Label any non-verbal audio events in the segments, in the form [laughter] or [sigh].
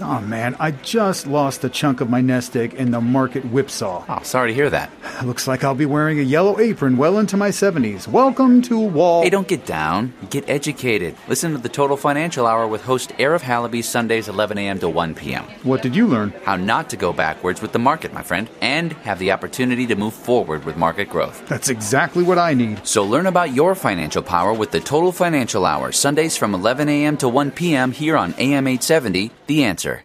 Oh man, I just lost a chunk of my nest egg in the market whipsaw. Oh, sorry to hear that. [sighs] Looks like I'll be wearing a yellow apron well into my 70s. Welcome to Wall. Hey, don't get down. Get educated. Listen to the Total Financial Hour with host Arif Halaby Sundays 11 a.m. to 1 p.m. What did you learn? How not to go backwards with the market, my friend, and have the opportunity to move forward with market growth. That's exactly what I need. So learn about your financial power with the Total Financial Hour Sundays from 11 a.m. to 1 p.m. here on AM 870. The answer.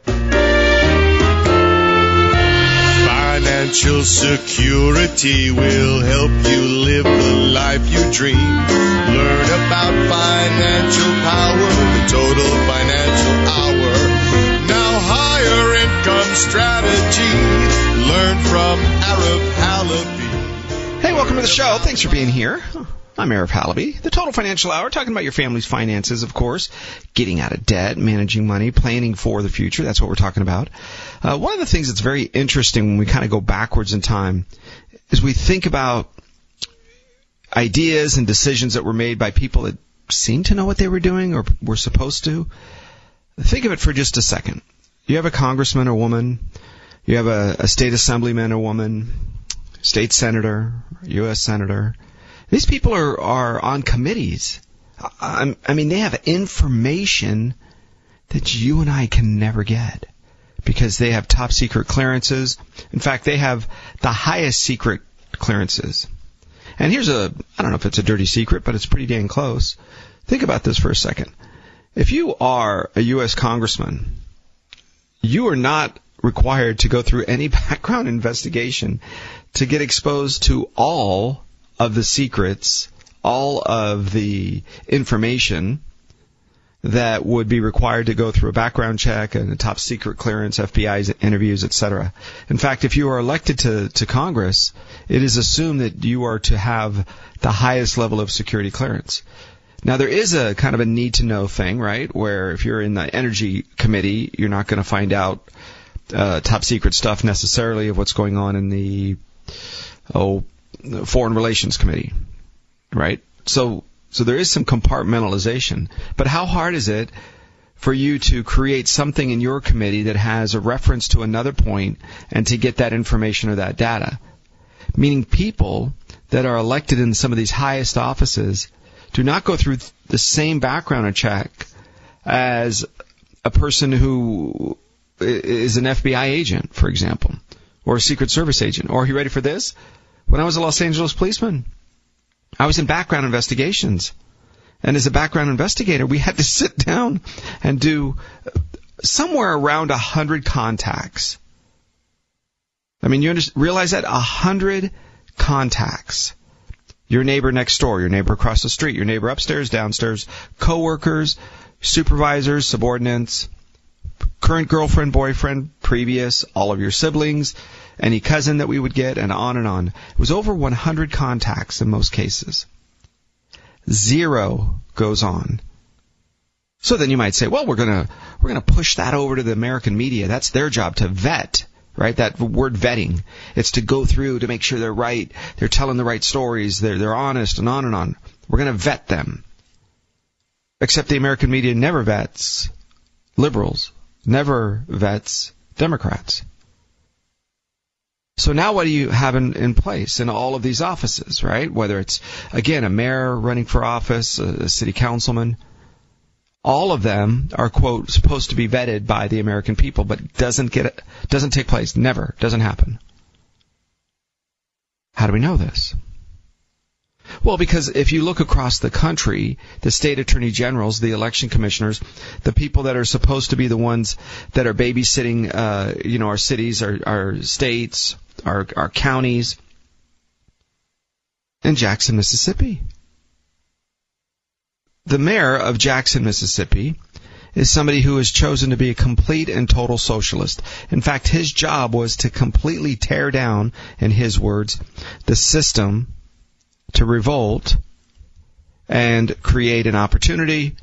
Financial security will help you live the life you dream. Learn about financial power, the total financial hour. Now higher income strategy. Learn from Arif Halaby. Hey, welcome to the show. Thanks for being here. I'm Arif Halaby, the Total Financial Hour, talking about your family's finances, of course, getting out of debt, managing money, planning for the future. That's what we're talking about. Uh, one of the things that's very interesting when we kind of go backwards in time is we think about ideas and decisions that were made by people that seemed to know what they were doing or were supposed to. Think of it for just a second. You have a congressman or woman, you have a, a state assemblyman or woman, state senator, U.S. senator, these people are, are on committees. I, I mean, they have information that you and I can never get because they have top secret clearances. In fact, they have the highest secret clearances. And here's a, I don't know if it's a dirty secret, but it's pretty dang close. Think about this for a second. If you are a U.S. congressman, you are not required to go through any [laughs] background investigation to get exposed to all of the secrets, all of the information that would be required to go through a background check and a top secret clearance, FBI interviews, etc. In fact, if you are elected to, to Congress, it is assumed that you are to have the highest level of security clearance. Now there is a kind of a need to know thing, right? Where if you're in the energy committee, you're not going to find out uh, top secret stuff necessarily of what's going on in the oh foreign relations committee, right? So so there is some compartmentalization. But how hard is it for you to create something in your committee that has a reference to another point and to get that information or that data? Meaning people that are elected in some of these highest offices do not go through the same background check as a person who is an FBI agent, for example, or a Secret Service agent. Or are you ready for this? When I was a Los Angeles policeman, I was in background investigations. And as a background investigator, we had to [laughs] sit down and do somewhere around a hundred contacts. I mean, you realize that a hundred contacts. Your neighbor next door, your neighbor across the street, your neighbor upstairs, downstairs, coworkers, supervisors, subordinates, current girlfriend, boyfriend, previous, all of your siblings, any cousin that we would get, and on and on. It was over 100 contacts in most cases. Zero goes on. So then you might say, well, we're gonna, we're gonna push that over to the American media. That's their job to vet, right? That word vetting. It's to go through to make sure they're right, they're telling the right stories, they're, they're honest, and on and on. We're gonna vet them. Except the American media never vets liberals, never vets Democrats. So now what do you have in, in place in all of these offices, right? Whether it's, again, a mayor running for office, a, a city councilman, all of them are quote supposed to be vetted by the American people, but doesn't get doesn't take place. Never doesn't happen. How do we know this? Well, because if you look across the country, the state attorney generals, the election commissioners, the people that are supposed to be the ones that are babysitting, uh, you know, our cities, our, our states, our, our counties, in Jackson, Mississippi. The mayor of Jackson, Mississippi is somebody who has chosen to be a complete and total socialist. In fact, his job was to completely tear down, in his words, the system to revolt and create an opportunity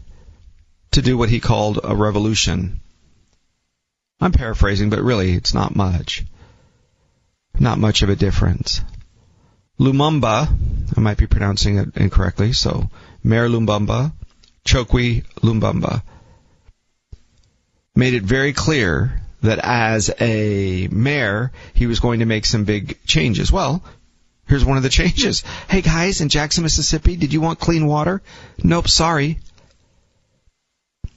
to do what he called a revolution. I'm paraphrasing, but really it's not much. Not much of a difference. Lumumba, I might be pronouncing it incorrectly, so Mayor Lumumba, Chokwe Lumumba, made it very clear that as a mayor, he was going to make some big changes. Well, here's one of the changes. Hey guys, in Jackson, Mississippi, did you want clean water? Nope, sorry.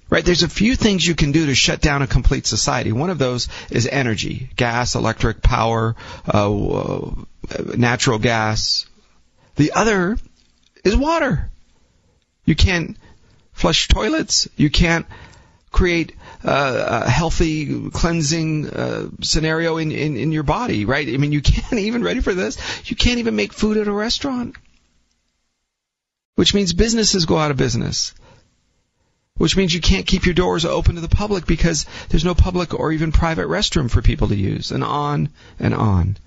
Right, there's a few things you can do to shut down a complete society. One of those is energy, gas, electric power, uh, natural gas. The other is water. You can't flush toilets. You can't create uh, a healthy cleansing uh, scenario in, in, in your body, right? I mean, you [laughs] can't even, ready for this, you can't even make food at a restaurant. Which means businesses go out of business. Which means you can't keep your doors open to the public because there's no public or even private restroom for people to use, and on and on.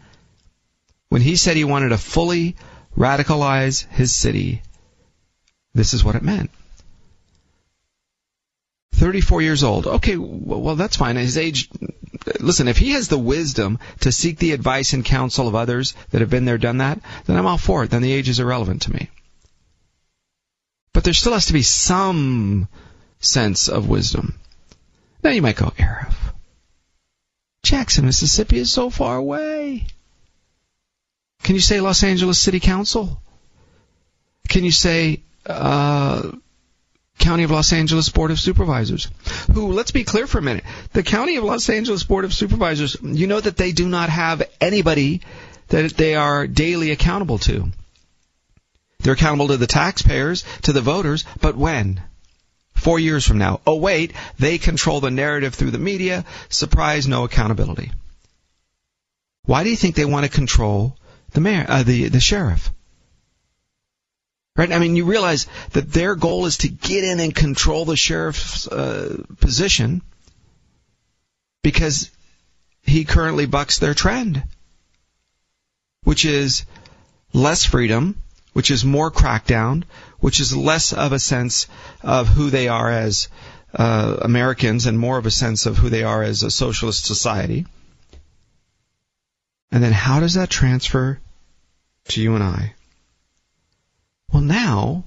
When he said he wanted to fully radicalize his city, this is what it meant. 34 years old. Okay, well, that's fine. His age, listen, if he has the wisdom to seek the advice and counsel of others that have been there, done that, then I'm all for it. Then the age is irrelevant to me. But there still has to be some sense of wisdom. Now you might go, Arif, Jackson, Mississippi is so far away. Can you say Los Angeles City Council? Can you say uh, County of Los Angeles Board of Supervisors, who, let's be clear for a minute, the County of Los Angeles Board of Supervisors, you know that they do not have anybody that they are daily accountable to. They're accountable to the taxpayers, to the voters, but when? Four years from now. Oh wait, they control the narrative through the media. Surprise, no accountability. Why do you think they want to control the mayor, uh, the the sheriff? Right? I mean, you realize that their goal is to get in and control the sheriff's uh, position because he currently bucks their trend, which is less freedom, which is more crackdown, which is less of a sense of who they are as uh, Americans and more of a sense of who they are as a socialist society. And then how does that transfer to you and I? Well, now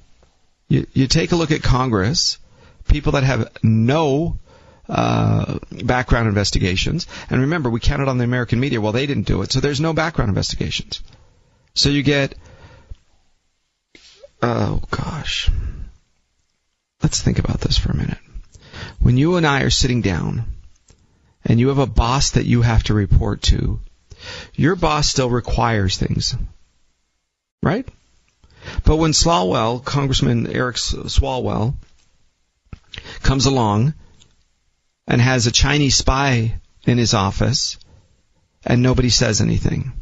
you, you take a look at Congress, people that have no uh, background investigations. And remember, we counted on the American media. Well, they didn't do it, so there's no background investigations. So you get, oh gosh, let's think about this for a minute. When you and I are sitting down, and you have a boss that you have to report to, your boss still requires things, right? But when Swalwell, Congressman Eric Swalwell, comes along and has a Chinese spy in his office and nobody says anything.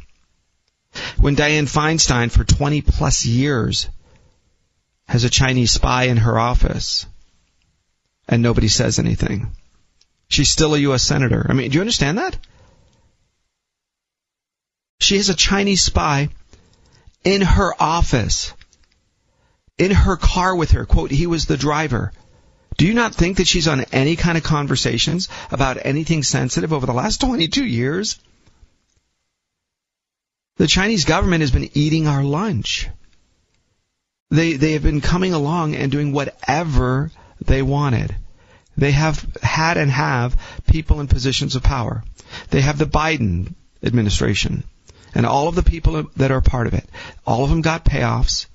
When Dianne Feinstein for 20 plus years has a Chinese spy in her office and nobody says anything. She's still a U.S. Senator. I mean, do you understand that? She has a Chinese spy in her office, in her car with her. Quote, he was the driver. Do you not think that she's on any kind of conversations about anything sensitive over the last 22 years? The Chinese government has been eating our lunch. They, they have been coming along and doing whatever they wanted. They have had and have people in positions of power. They have the Biden administration and all of the people that are part of it. All of them got payoffs.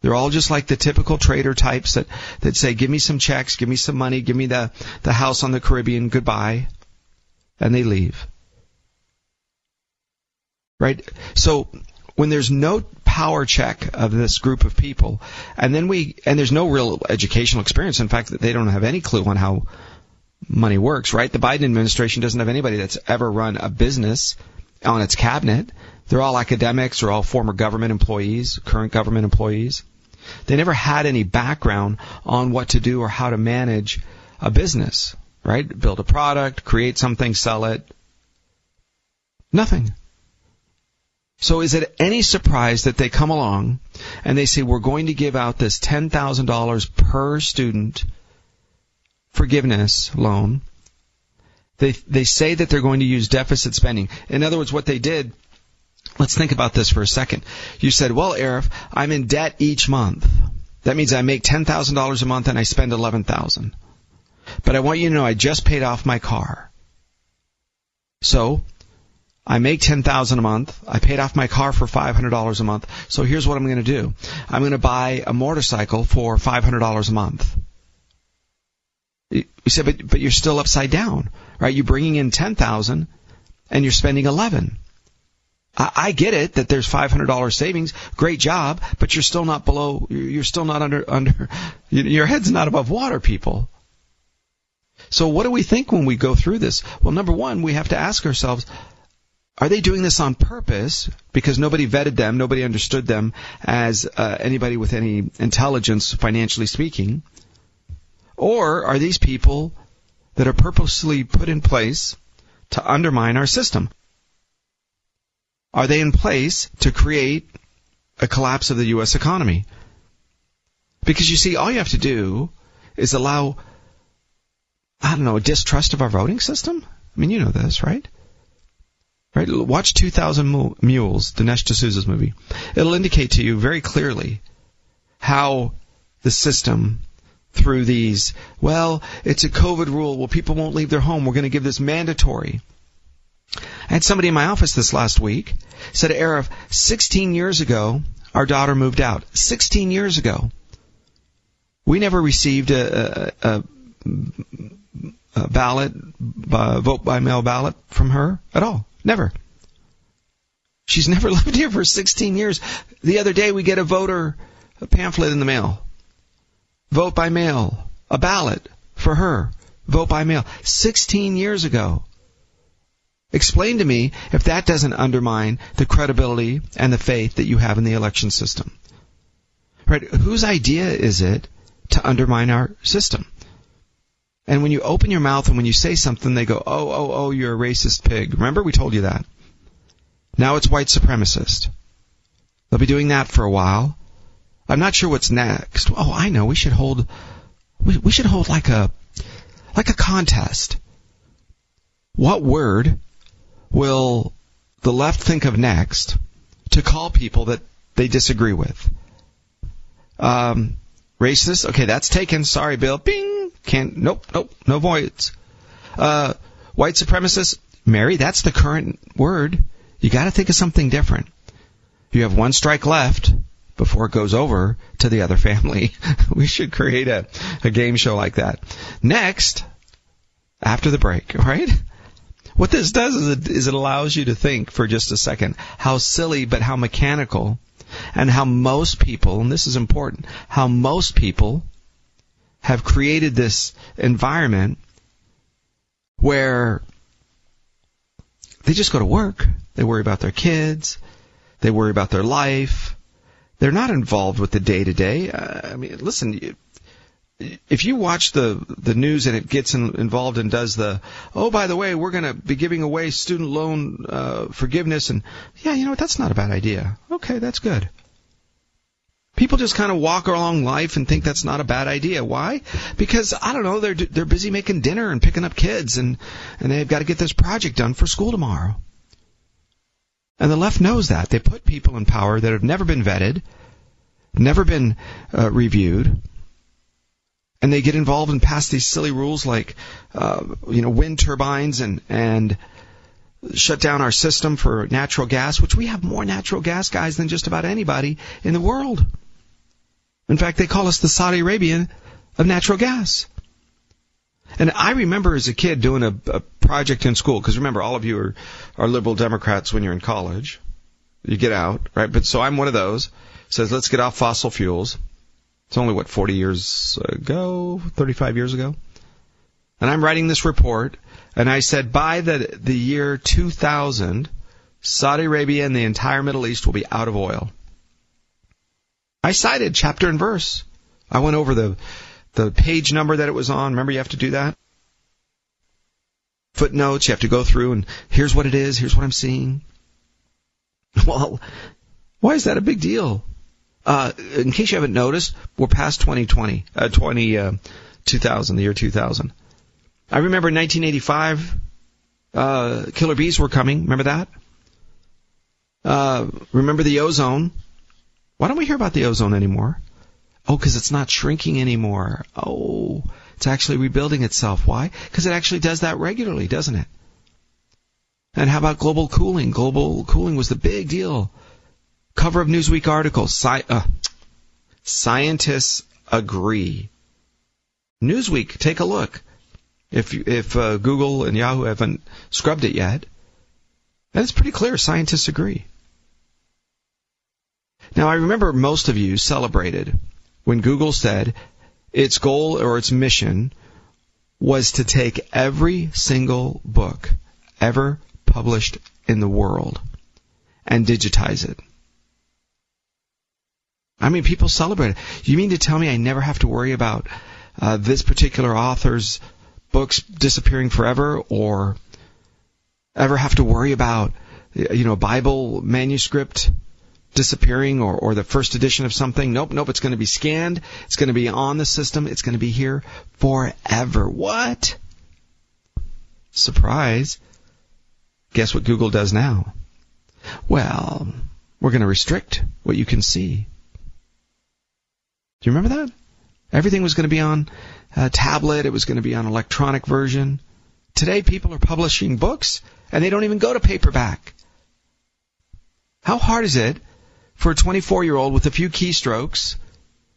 They're all just like the typical traitor types that, that say, give me some checks, give me some money, give me the, the house on the Caribbean, goodbye. And they leave. Right? So, when there's no power check of this group of people, and then we, and there's no real educational experience. In fact, they don't have any clue on how money works, right? The Biden administration doesn't have anybody that's ever run a business on its cabinet. They're all academics, they're all former government employees, current government employees. They never had any background on what to do or how to manage a business, right? Build a product, create something, sell it. Nothing. So is it any surprise that they come along and they say, we're going to give out this $10,000 per student forgiveness loan. They, they say that they're going to use deficit spending. In other words, what they did, let's think about this for a second. You said, well, Arif, I'm in debt each month. That means I make $10,000 a month and I spend 11,000. But I want you to know I just paid off my car. So, I make 10,000 a month. I paid off my car for $500 a month. So here's what I'm going to do. I'm going to buy a motorcycle for $500 a month. You said, but, but you're still upside down, right? You're bringing in 10,000 and you're spending 11. I, I get it that there's $500 savings. Great job, but you're still not below, you're still not under, under, your head's not above water, people. So what do we think when we go through this? Well, number one, we have to ask ourselves, are they doing this on purpose because nobody vetted them, nobody understood them as uh, anybody with any intelligence, financially speaking? Or are these people that are purposely put in place to undermine our system? Are they in place to create a collapse of the U.S. economy? Because you see, all you have to do is allow, I don't know, a distrust of our voting system. I mean, you know this, right? Right? Watch 2000 Mules, Dinesh D'Souza's movie. It'll indicate to you very clearly how the system through these, well, it's a COVID rule. Well, people won't leave their home. We're going to give this mandatory. I had somebody in my office this last week said, Arif, 16 years ago, our daughter moved out. 16 years ago. We never received a, a, a, ballot, uh, vote by mail ballot from her at all. Never. She's [laughs] never lived here for 16 years. The other day we get a voter pamphlet in the mail. Vote by mail. A ballot for her. Vote by mail. 16 years ago. Explain to me if that doesn't undermine the credibility and the faith that you have in the election system. Right? Whose idea is it to undermine our system? And when you open your mouth and when you say something, they go, oh, oh, oh, you're a racist pig. Remember we told you that. Now it's white supremacist. They'll be doing that for a while. I'm not sure what's next. Oh, I know. We should hold. We, we should hold like a like a contest. What word will the left think of next to call people that they disagree with? Um, racist. Okay, that's taken. Sorry, Bill. Bing. Can't. Nope. Nope. No voids. Uh, white supremacist. Mary. That's the current word. You got to think of something different. You have one strike left before it goes over to the other family. [laughs] we should create a, a game show like that. Next, after the break, [laughs] right? What this does is it, is it allows you to think for just a second how silly but how mechanical and how most people, and this is important, how most people have created this environment where they just go to work. They worry about their kids. They worry about their life. They're not involved with the day to day. I mean, listen, if you watch the the news and it gets in, involved and does the oh by the way we're going to be giving away student loan uh, forgiveness and yeah you know what that's not a bad idea. Okay that's good. People just kind of walk along life and think that's not a bad idea. Why? Because i don't know they're they're busy making dinner and picking up kids and and they've got to get this project done for school tomorrow and the left knows that. They put people in power that have never been vetted, never been uh, reviewed, and they get involved and pass these silly rules like, uh, you know, wind turbines and and shut down our system for natural gas, which we have more natural gas guys than just about anybody in the world. In fact, they call us the Saudi Arabian of natural gas. And I remember as a kid doing a, a project in school, because remember, all of you are, are liberal Democrats when you're in college. You get out, right? But so I'm one of those. Says, let's get off fossil fuels. It's only, what, 40 years ago? 35 years ago? And I'm writing this report, and I said, by the, the year 2000, Saudi Arabia and the entire Middle East will be out of oil. I cited chapter and verse. I went over the the page number that it was on. Remember, you have to do that. Footnotes, you have to go through and here's what it is, here's what I'm seeing. [laughs] Well, why is that a big deal? Uh, in case you haven't noticed, we're past 2020, uh, 20, uh, 2000, the year 2000. I remember in 1985, uh, killer bees were coming. Remember that? Uh, remember the ozone? Why don't we hear about the ozone anymore? Oh, because it's not shrinking anymore. Oh, it's actually rebuilding itself. Why? Because it actually does that regularly, doesn't it? And how about global cooling? Global cooling was the big deal. Cover of Newsweek article. Sci- uh, scientists agree. Newsweek, take a look. If if uh, Google and Yahoo haven't scrubbed it yet, and it's pretty clear. Scientists agree. Now, I remember most of you celebrated when Google said its goal or its mission was to take every single book ever published in the world and digitize it. I mean, people celebrate it. You mean to tell me I never have to worry about uh, this particular author's books disappearing forever or ever have to worry about, you know, Bible manuscript disappearing or, or the first edition of something. Nope, nope, it's going to be scanned. It's going to be on the system. It's going to be here forever. What? Surprise. Guess what Google does now? Well, we're going to restrict what you can see. Do you remember that? Everything was going to be on a tablet. It was going to be on electronic version. Today people are publishing books and they don't even go to paperback. How hard is it for a 24 year old with a few keystrokes,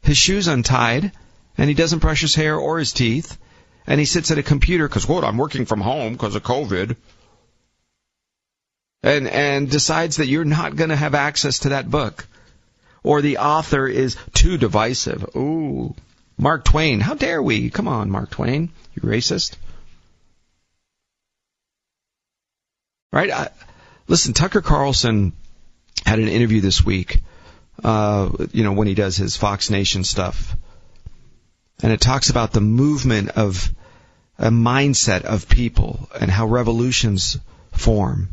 his shoes untied, and he doesn't brush his hair or his teeth, and he sits at a computer because what? I'm working from home because of COVID. And, and decides that you're not going to have access to that book. Or the author is too divisive. Ooh. Mark Twain. How dare we? Come on, Mark Twain. You racist. Right? I, listen, Tucker Carlson had an interview this week, uh, you know, when he does his Fox Nation stuff. And it talks about the movement of a mindset of people and how revolutions form.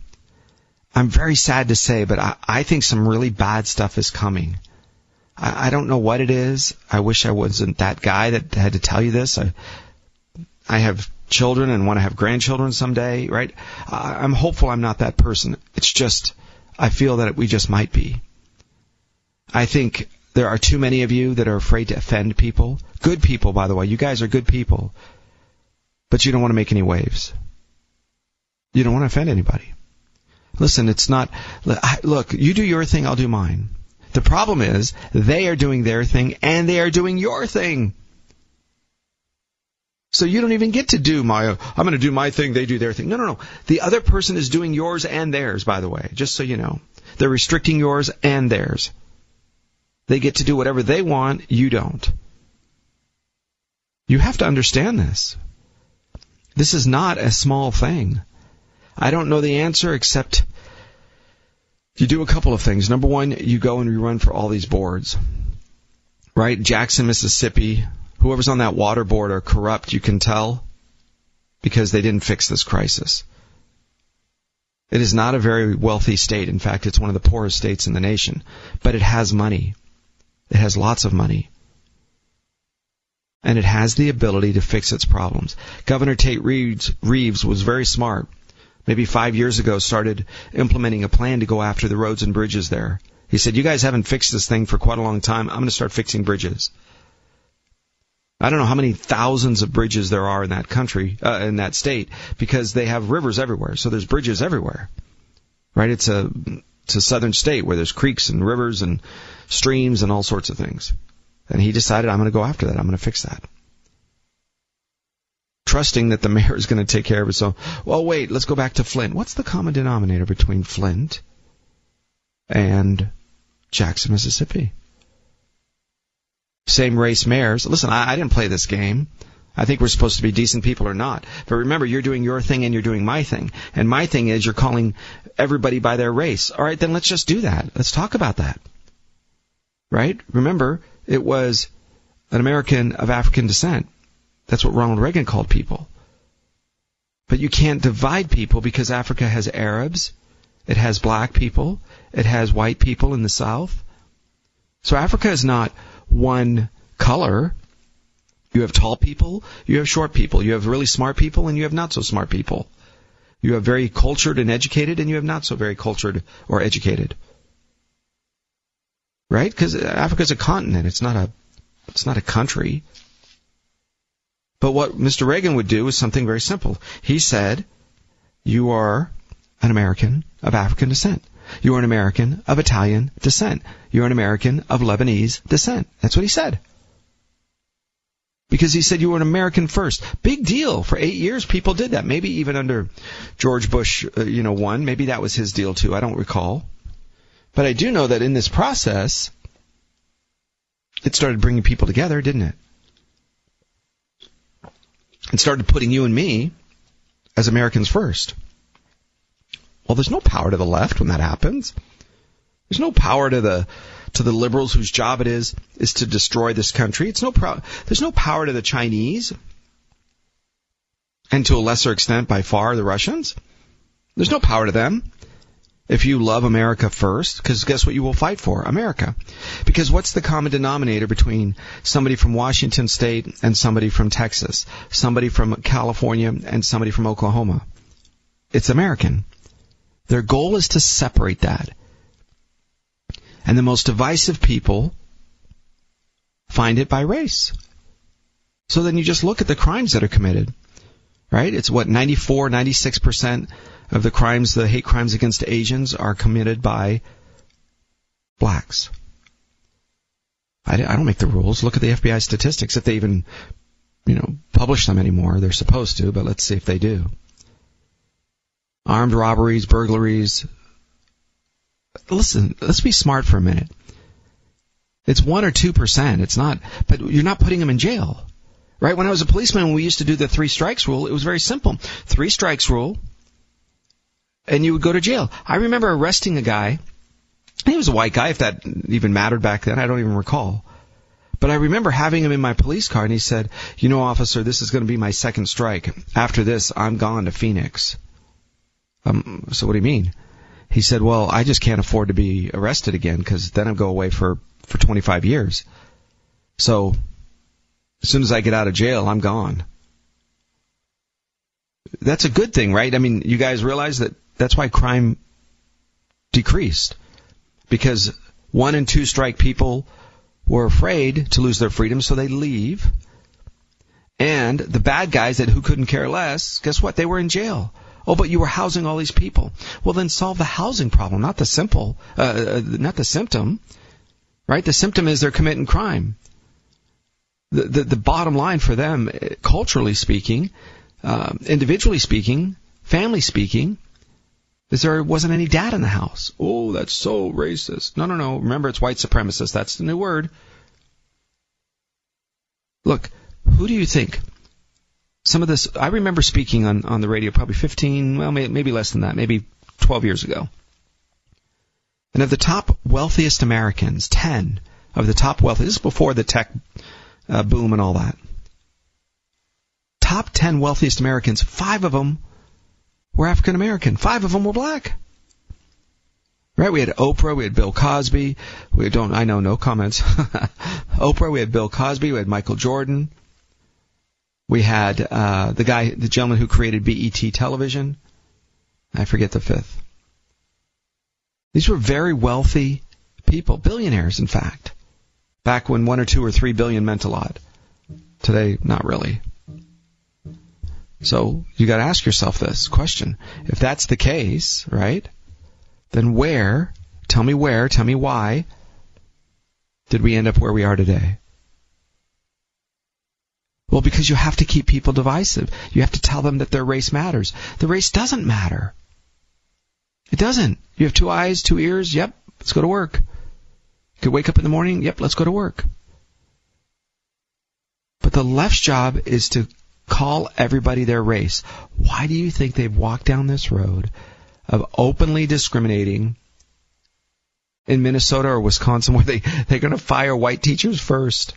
I'm very sad to say, but I, I think some really bad stuff is coming. I, I don't know what it is. I wish I wasn't that guy that had to tell you this. I, I have children and want to have grandchildren someday, right? I, I'm hopeful I'm not that person. It's just, I feel that we just might be. I think there are too many of you that are afraid to offend people. Good people, by the way. You guys are good people. But you don't want to make any waves. You don't want to offend anybody. Listen, it's not, look, you do your thing, I'll do mine. The problem is, they are doing their thing and they are doing your thing. So you don't even get to do my, I'm going to do my thing, they do their thing. No, no, no. The other person is doing yours and theirs, by the way, just so you know. They're restricting yours and theirs. They get to do whatever they want, you don't. You have to understand this. This is not a small thing. I don't know the answer except you do a couple of things. Number one, you go and you run for all these boards. Right? Jackson, Mississippi, whoever's on that water board are corrupt, you can tell, because they didn't fix this crisis. It is not a very wealthy state. In fact, it's one of the poorest states in the nation. But it has money. It has lots of money. And it has the ability to fix its problems. Governor Tate Reeves, Reeves was very smart. Maybe five years ago started implementing a plan to go after the roads and bridges there. He said, you guys haven't fixed this thing for quite a long time. I'm going to start fixing bridges. I don't know how many thousands of bridges there are in that country, uh, in that state, because they have rivers everywhere. So there's bridges everywhere, right? It's a it's a southern state where there's creeks and rivers and streams and all sorts of things. And he decided, I'm going to go after that. I'm going to fix that. Trusting that the [laughs] mayor is going to take care of it. So, well, wait, let's go back to Flint. What's the common denominator between Flint and Jackson, Mississippi? Same race mayors. Listen, I, I didn't play this game. I think we're supposed to be decent people or not. But remember, you're doing your thing and you're doing my thing. And my thing is you're calling everybody by their race. All right, then let's just do that. Let's talk about that. Right? Remember, it was an American of African descent. That's what Ronald Reagan called people. But you can't divide people because Africa has Arabs, it has black people, it has white people in the South. So Africa is not one color. You have tall people, you have short people, you have really smart people, and you have not so smart people. You have very cultured and educated, and you have not so very cultured or educated. Right? Because Africa is a continent. It's not a, it's not a country. But what Mr. Reagan would do is something very simple. He said, you are an American of African descent. You are an American of Italian descent. You're an American of Lebanese descent. That's what he said. Because he said you were an American first. Big deal. For eight years, people did that. Maybe even under George Bush, uh, you know, one. Maybe that was his deal too. I don't recall. But I do know that in this process, it started bringing people together, didn't it? It started putting you and me as Americans first. Well, there's no power to the left when that happens. There's no power to the to the liberals whose job it is is to destroy this country. It's no pro- there's no power to the Chinese and to a lesser extent by far the Russians. There's no power to them if you love America first, because guess what you will fight for? America. Because what's the common denominator between somebody from Washington State and somebody from Texas, somebody from California and somebody from Oklahoma? It's American. Their goal is to separate that. And the most divisive people find it by race. So then you just look at the crimes that are committed. Right? It's what, 94, 96% of the crimes, the hate crimes against Asians are committed by blacks. I, don't make the rules. Look at the FBI statistics. If they even, you know, publish them anymore, they're supposed to, but let's see if they do armed robberies, burglaries. Listen, let's be smart for a minute. It's one or two percent. It's not, but you're not putting them in jail, right? When I was a policeman, we used to do the three strikes rule, it was very simple. Three strikes rule, and you would go to jail. I remember arresting a guy. He was a white guy, if that even mattered back then. I don't even recall. But I remember having him in my police car, and he said, "You know, officer, this is going to be my second strike. After this, I'm gone to Phoenix." Um, so what do you mean? He said, well, I just can't afford to be arrested again because then I'll go away for, for 25 years. So as soon as I get out of jail, I'm gone. That's a good thing, right? I mean, you guys realize that that's why crime decreased because one and two strike people were afraid to lose their freedom, so they leave. And the bad guys that who couldn't care less, guess what? They were in jail. Oh, but you were housing all these people. Well, then solve the housing problem, not the simple, uh, uh, not the symptom. Right? The symptom is they're committing crime. The the, the bottom line for them, uh, culturally speaking, uh, individually speaking, family speaking, is there wasn't any dad in the house. Oh, that's so racist. No, no, no. Remember, it's white supremacist. That's the new word. Look, who do you think some of this, I remember speaking on, on the radio probably 15, well, maybe less than that, maybe 12 years ago. And of the top wealthiest Americans, 10 of the top wealthy, this is before the tech uh, boom and all that. Top 10 wealthiest Americans, five of them were African American. Five of them were black. Right? We had Oprah, we had Bill Cosby. We don't, I know, no comments. [laughs] Oprah, we had Bill Cosby, we had Michael Jordan, we had uh, the guy, the gentleman who created BET television. I forget the fifth. These were very wealthy people, billionaires, in fact. Back when one or two or three billion meant a lot. Today, not really. So you got to ask yourself this question: If that's the case, right? Then where? Tell me where. Tell me why. Did we end up where we are today? Well, because you have to keep people divisive. You have to tell them that their race matters. The race doesn't matter. It doesn't. You have two eyes, two ears. Yep, let's go to work. You could wake up in the morning. Yep, let's go to work. But the left's job is to call everybody their race. Why do you think they've walked down this road of openly discriminating in Minnesota or Wisconsin [laughs] where they, they're going to fire white teachers first?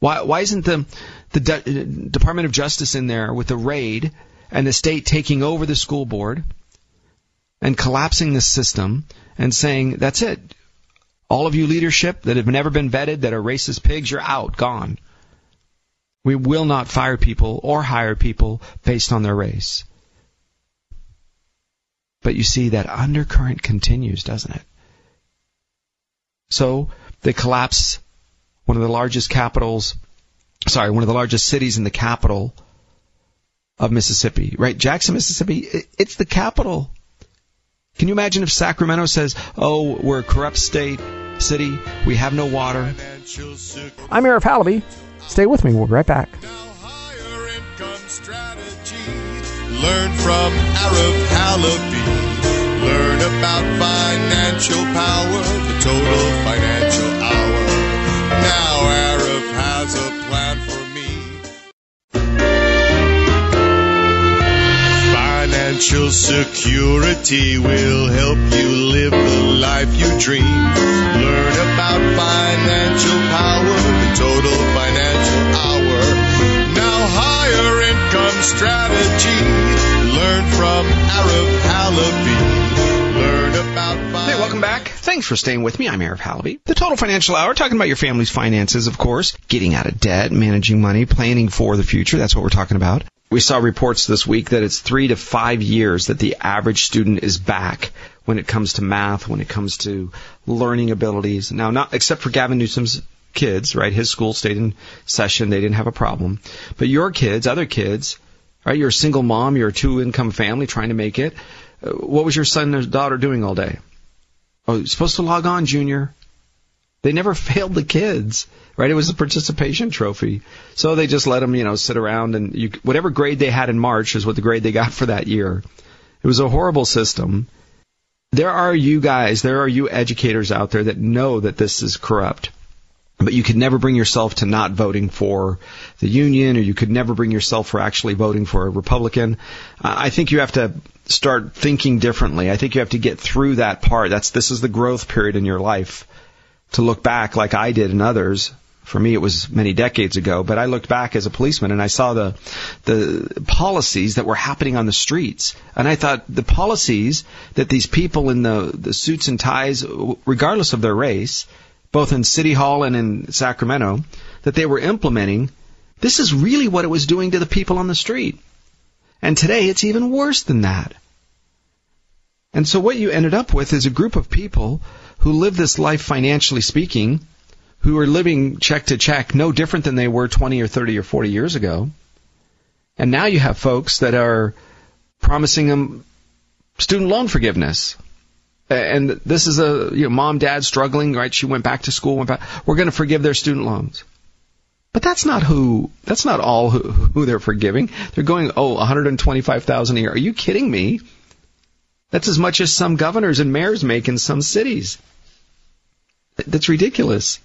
Why, why isn't the, the De- Department of Justice in there with the raid and the state taking over the school board and collapsing the system and saying, that's it. All of you leadership that have never been vetted, that are racist pigs, you're out, gone. We will not fire people or hire people based on their race. But you see that undercurrent continues, doesn't it? So they collapse one of the largest capitals, sorry, one of the largest cities in the capital of Mississippi, right? Jackson, Mississippi, it's the capital. Can you imagine if Sacramento says, oh, we're a corrupt state, city, we have no water? I'm Arif Halaby. Stay with me. We'll be right back. Learn from Arif Halaby. Learn about financial power, the total financial hour. Now has a plan for me. Financial security will help you live the life you dream. Learn about financial power, the total financial hour. Now higher income strategy. Learn from Arif Halaby. Hey, welcome back. Thanks for staying with me. I'm Arif Halaby. The Total Financial Hour, talking about your family's finances, of course, getting out of debt, managing money, planning for the future. That's what we're talking about. We saw reports this week that it's three to five years that the average student is back when it comes to math, when it comes to learning abilities. Now, not except for Gavin Newsom's kids, right? His school stayed in session. They didn't have a problem. But your kids, other kids, right? You're a single mom. You're a two income family trying to make it. Uh, what was your son or daughter doing all day? Oh, supposed to log on, Junior. They never [laughs] failed the kids, right? It was a participation trophy. So they just let them, you know, sit around and you, whatever grade they had in March is what the grade they got [laughs] for that year. It was a horrible system. There are you guys, there are you educators out there that know that this is corrupt. But you could never bring yourself to not voting for the union, or you could never bring yourself for actually voting for a Republican. I think you have to start thinking differently. I think you have to get through that part. That's this is the growth period in your life to look back like I did and others. For me, it was many decades ago, but I looked back as a policeman and I saw the the policies that were happening on the streets, and I thought the policies that these people in the the suits and ties, regardless of their race, both in City Hall and in Sacramento, that they were implementing, this is really what it was doing to the people on the street. And today it's even worse than that. And so what you ended up with is a group of people who live this life financially speaking, who are living check to check, no different than they were 20 or 30 or 40 years ago. And now you have folks that are promising them student loan forgiveness and this is a you know mom dad struggling right? She went back to school went back. We're going to forgive their student loans. But that's not who that's not all who, who they're forgiving. They're going oh 125,000 a year. Are you kidding me? That's as much as some governors and mayors make in some cities. That's ridiculous.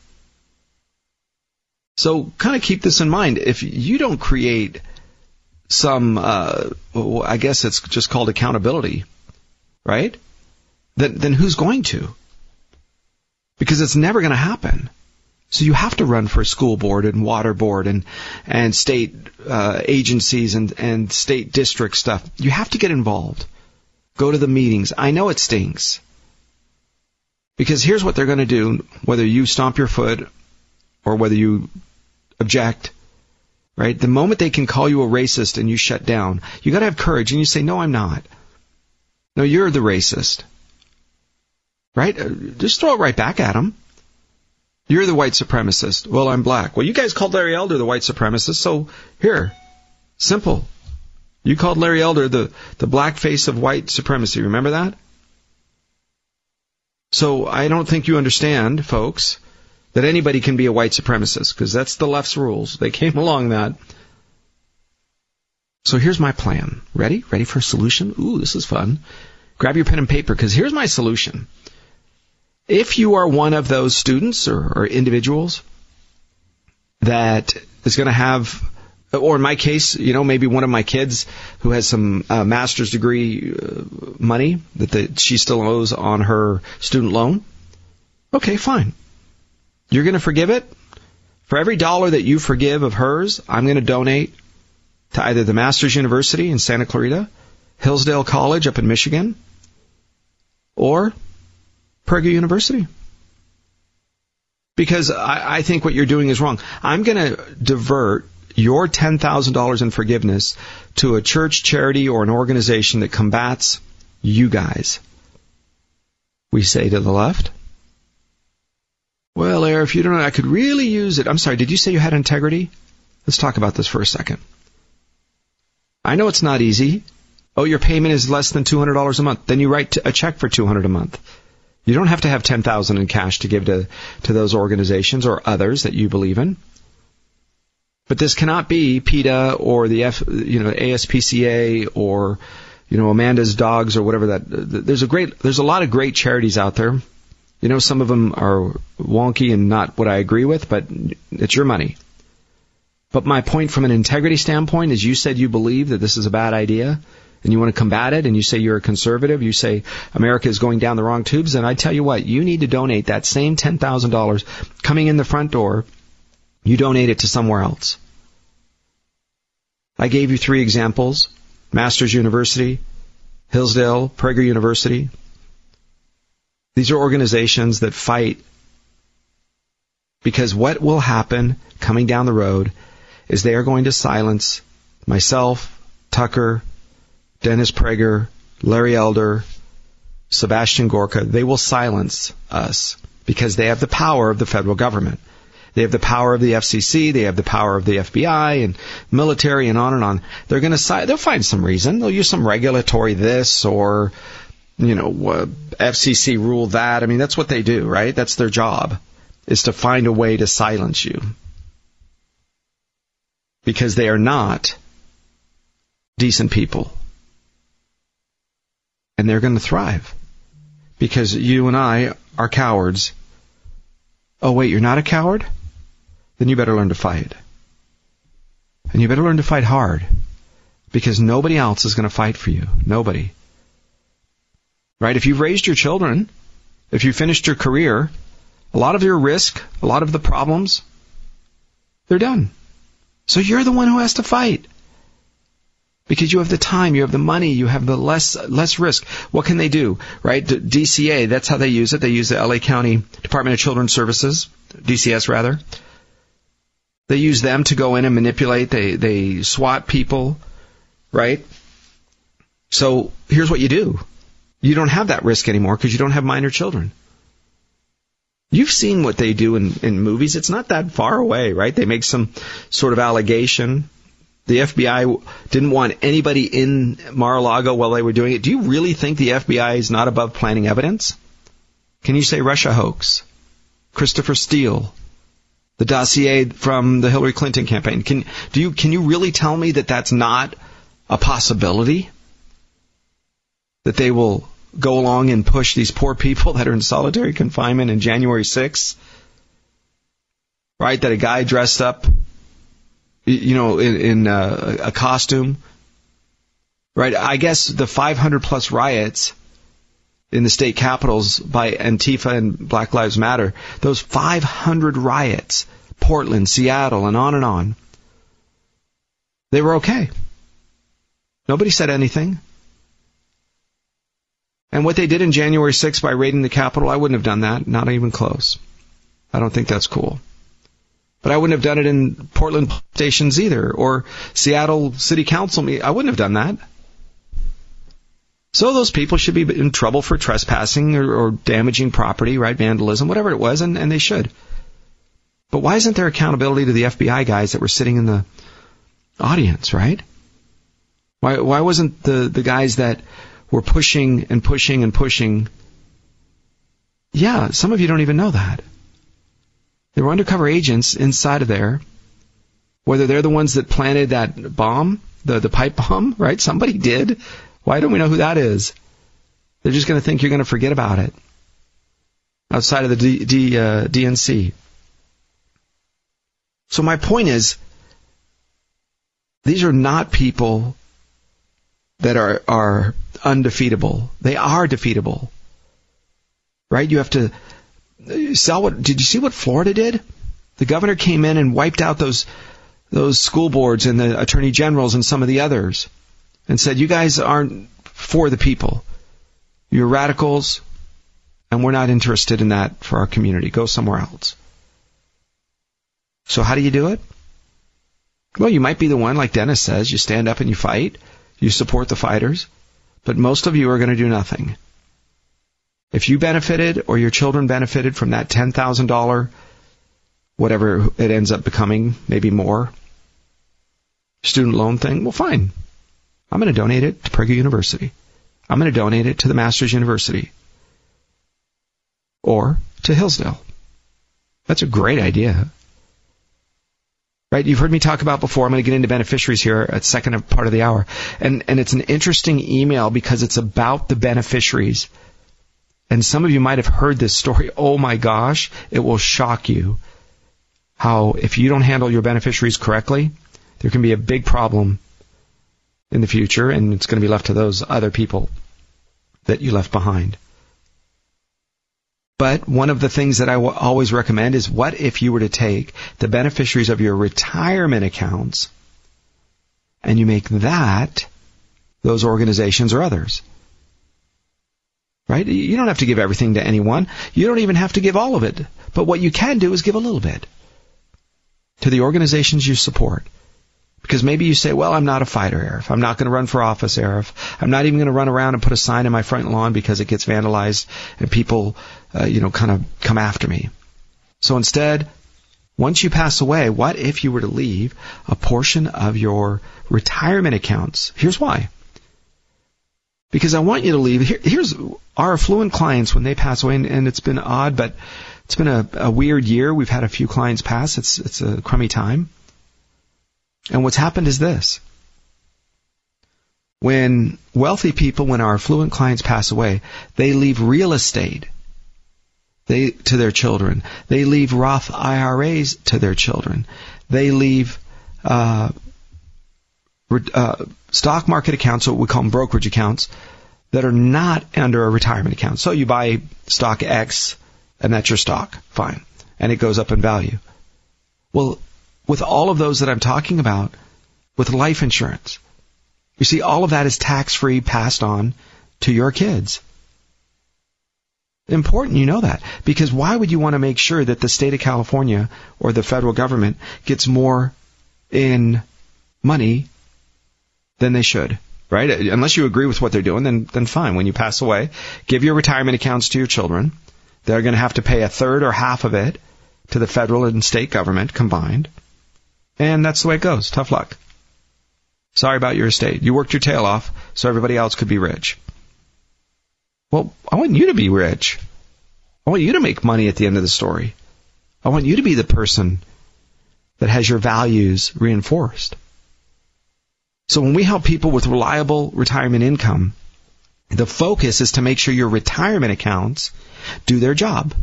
So kind of keep this in mind. If you don't create some uh, I guess it's just called accountability right then, then who's going to? Because it's never going to happen. So you have to run for school board and water board and and state uh, agencies and and state district stuff. You have to get involved. Go to the meetings. I know it stinks. Because here's what they're going to do, whether you stomp your foot or whether you object, right? The moment they can call you a racist and you shut down, you got to have courage and you say, "No, I'm not." No, you're the racist. Right? Uh, just throw it right back at them. You're the white supremacist. Well, I'm black. Well, you guys called Larry Elder the white supremacist, so here, simple. You called Larry Elder the, the black face of white supremacy. Remember that? So I don't think you understand, folks, that anybody can be a white supremacist, because that's the left's rules. They came [laughs] along that. So here's my plan. Ready? Ready for a solution? Ooh, this is fun. Grab your pen and paper, because here's my solution. If you are one of those students or, or individuals that is going to have, or in my case, you know, maybe one of my kids who has some uh, master's degree uh, money that the, she still owes on her student loan, okay, fine. You're going to forgive it? For every dollar that you forgive of hers, I'm going to donate to either the Masters University in Santa Clarita, Hillsdale College up in Michigan, or Prager University. Because I, I think what you're doing is wrong. I'm going to divert your $10,000 in forgiveness to a church, charity, or an organization that combats you guys. We say to the left. Well, Air, if you don't know, I could really use it. I'm sorry, did you say you had integrity? Let's talk about this for a second. I know it's not easy. Oh, your payment is less than $200 a month. Then you write a check for 200 a month. You don't have to have 10,000 in cash to give to, to those organizations or others that you believe in. But this cannot be PETA or the F, you know, ASPCA or, you know, Amanda's Dogs or whatever that. There's a great, there's a lot of great charities out there. You know, some of them are wonky and not what I agree with, but it's your money. But my point from an integrity standpoint is you said you believe that this is a bad idea and you want to combat it and you say you're a conservative, you say America is going down the wrong tubes, then I tell you what, you need to donate that same $10,000 coming in the front door, you donate it to somewhere else. I gave you three examples. Masters University, Hillsdale, Prager University. These are organizations that fight because what will happen coming down the road is they are going to silence myself, Tucker, Dennis Prager, Larry Elder, Sebastian Gorka, they will silence us because they have the power of the federal government. They have the power of the FCC. They have the power of the FBI and military and on and on. They're going to they'll find some reason. They'll use some regulatory this or you know uh, FCC rule that. I mean that's what they do, right? That's their job is to find a way to silence you because they are not decent people and they're going to thrive because you and I are cowards. Oh, wait, you're not a coward? Then you better learn to fight. And you better learn to fight hard because nobody else is going to fight for you. Nobody. Right? If you've raised your children, if you finished your career, a lot of your risk, a lot of the problems, they're done. So you're the one who has to fight because you have the time, you have the money, you have the less less risk. What can they do, right? DCA, that's how they use it. They use the LA County Department of Children's Services, DCS rather. They use them to go in and manipulate. They they swat people, right? So here's what you do. You don't have that risk anymore because you don't have minor children. You've seen what they do in, in movies. It's not that far away, right? They make some sort of allegation the FBI didn't want anybody in Mar-a-Lago while they were doing it. Do you really think the FBI is not above planning evidence? Can you say Russia hoax? Christopher Steele, the dossier from the Hillary Clinton campaign. Can do you can you really tell me that that's not a possibility? That they will go along and push these poor people [laughs] that are in solitary confinement in January 6th? Right? That a guy dressed up you know, in, in uh, a costume, right? I guess the 500 plus riots in the state capitals by Antifa and Black Lives Matter, those 500 riots, Portland, Seattle, and on and on, they were okay. Nobody said anything. And what they did in January 6th by raiding the Capitol, I wouldn't have done that. Not even close. I don't think that's cool. But I wouldn't have done it in Portland stations either, or Seattle City Council. Me- I wouldn't have done that. So those people should be in trouble for trespassing or, or damaging property, right? Vandalism, whatever it was, and, and they should. But why isn't there accountability to the FBI guys that were sitting in the audience, right? Why, why wasn't the, the guys that were pushing and pushing and pushing? Yeah, some of you don't even know that. There were undercover agents inside of there. Whether they're the ones that planted that bomb, the, the pipe bomb, [laughs] right? Somebody did. Why don't we know who that is? They're just going to think you're going to forget about it outside of the D, D, uh, DNC. So my point is, these are not people that are, are undefeatable. They are defeatable. Right? You have to Sal, what, did you see what Florida did? The governor came in and wiped out those those school boards and the attorney generals and some of the others and said, "You guys aren't for the people. You're radicals, and we're not interested in that for our community. Go somewhere else." So how do you do it? Well, you might be the one, like Dennis says, you stand up and you fight, you support the fighters, but most of you are going to do nothing. If you benefited or your children benefited from that $10,000, whatever it ends up becoming, maybe more, student loan thing, well, fine. I'm going to donate it to Prager University. I'm going to donate it to the Masters University. Or to Hillsdale. That's a great idea. Right? You've heard me talk about before. I'm going to get into beneficiaries here at second part of the hour. And, and it's an interesting email because it's about the beneficiaries. And some of you might have heard this story. [laughs] Oh my gosh, it will shock you how if you don't handle your beneficiaries correctly, there can be a big problem in the future and it's going to be left to those other people that you left behind. But one of the things that I w- always recommend is what if you were to take the beneficiaries of your retirement accounts and you make that those organizations or others? Right? You don't have to give everything to anyone. You don't even have to give all of it. But what you can do is give a little bit to the organizations you support. Because maybe you say, well, I'm not a fighter, Arif. I'm not going to run for office, Arif. I'm not even going to run around and put a sign in my front lawn because it gets vandalized and people, uh, you know, kind of come after me. So instead, once you pass away, what if you were to leave a portion of your retirement accounts? Here's why. Because I want you to leave. Here, here's our affluent clients when they pass away, and, and it's been odd, but it's been a, a weird year. We've had a few clients pass. It's it's a crummy time. And what's happened is this. When wealthy people, when our affluent clients pass away, they leave real estate they, to their children. They leave Roth IRAs to their children. They leave uh, uh, stock market accounts, what we call them brokerage accounts, that are not under a retirement account. So you buy stock X, and that's your stock. Fine. And it goes up in value. Well, with all of those that I'm talking about, with life insurance. You see, all of that is tax free passed on to your kids. Important you know that. Because why would you want to make sure that the state of California or the federal government gets more in money than they should? Right? Unless you agree with what they're doing, then, then fine. When you pass away, give your retirement accounts to your children. They're going to have to pay a third or half of it to the federal and state government combined. And that's the way it goes. Tough luck. Sorry about your estate. You worked your tail off so everybody else could be rich. Well, I want you to be rich. I want you to make money at the end of the story. I want you to be the person that has your values reinforced. So when we help people with reliable retirement income, the focus is to make sure your retirement accounts do their job.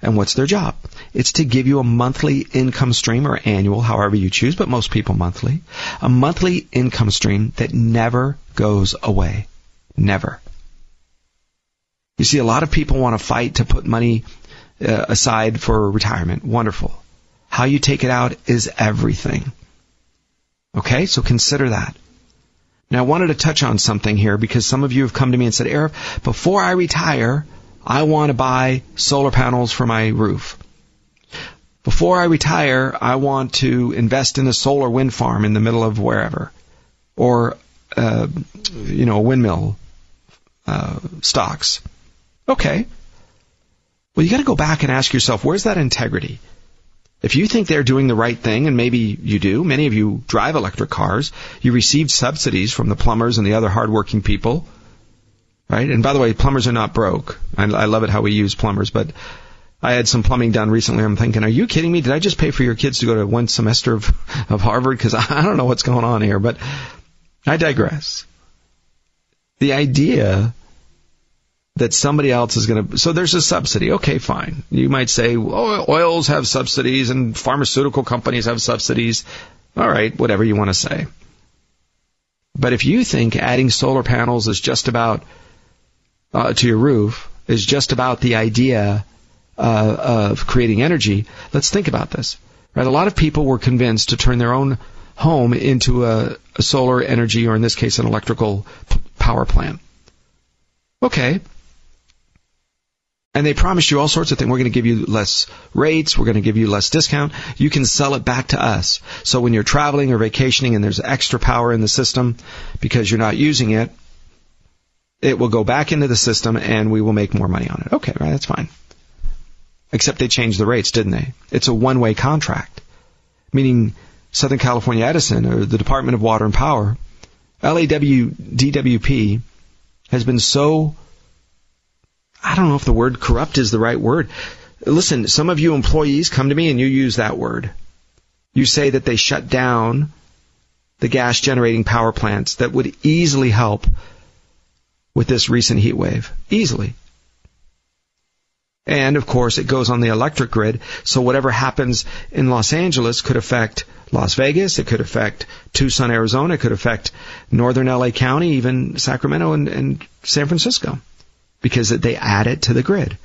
And what's their job? It's to give you a monthly income stream or annual, however you choose, but most people monthly. A monthly income stream that never goes away. Never. You see, a lot of people want to fight to put money uh, aside for retirement. Wonderful. How you take it out is everything. Okay, so consider that. Now, I wanted to touch on something here because some of you have come to me and said, Arif, before I retire, I want to buy solar panels for my roof. Before I retire, I want to invest in a solar wind farm in the middle of wherever, or uh, you know, a windmill uh, stocks. Okay. Well, you got to go back and ask yourself, where's that integrity? If you think they're doing the right thing, and maybe you do, many of you drive electric cars, you received subsidies from the plumbers and the other hardworking people right? And by the way, plumbers are not broke. I, I love it how we use plumbers, but I had some plumbing done recently. I'm thinking, are you kidding me? Did I just pay for your kids to go to one semester of, [laughs] of Harvard? Because I don't know what's going on here, but I digress. The idea that somebody else is going to, so there's a subsidy. Okay, fine. You might say, oh, oils have subsidies and pharmaceutical companies have subsidies. All right, whatever you want to say. But if you think adding solar panels is just about uh, to your roof is just about the idea uh, of creating energy, let's think about this. Right? A lot of people were convinced to turn their own home into a, a solar energy, or in this case, an electrical p- power plant. Okay. And they promised you all sorts of things. We're going to give you less rates. We're going to give you less discount. You can sell it back to us. So when you're traveling or vacationing and there's extra power in the system because you're not using it, it will go back into the system and we will make more money on it. Okay, right, that's fine. Except they changed the rates, didn't they? It's a one-way contract. Meaning Southern California Edison or the Department of Water and Power, LADWP has been so I don't know if the word corrupt is the right word. Listen, some of you employees come to me and you use that word. You say that they shut down the gas generating power plants that would easily help with this recent heat wave. Easily. And of course, it goes on the electric grid, so whatever happens in Los Angeles could affect Las Vegas, it could affect Tucson, Arizona, it could affect northern LA County, even Sacramento and, and San Francisco because they add it to the grid.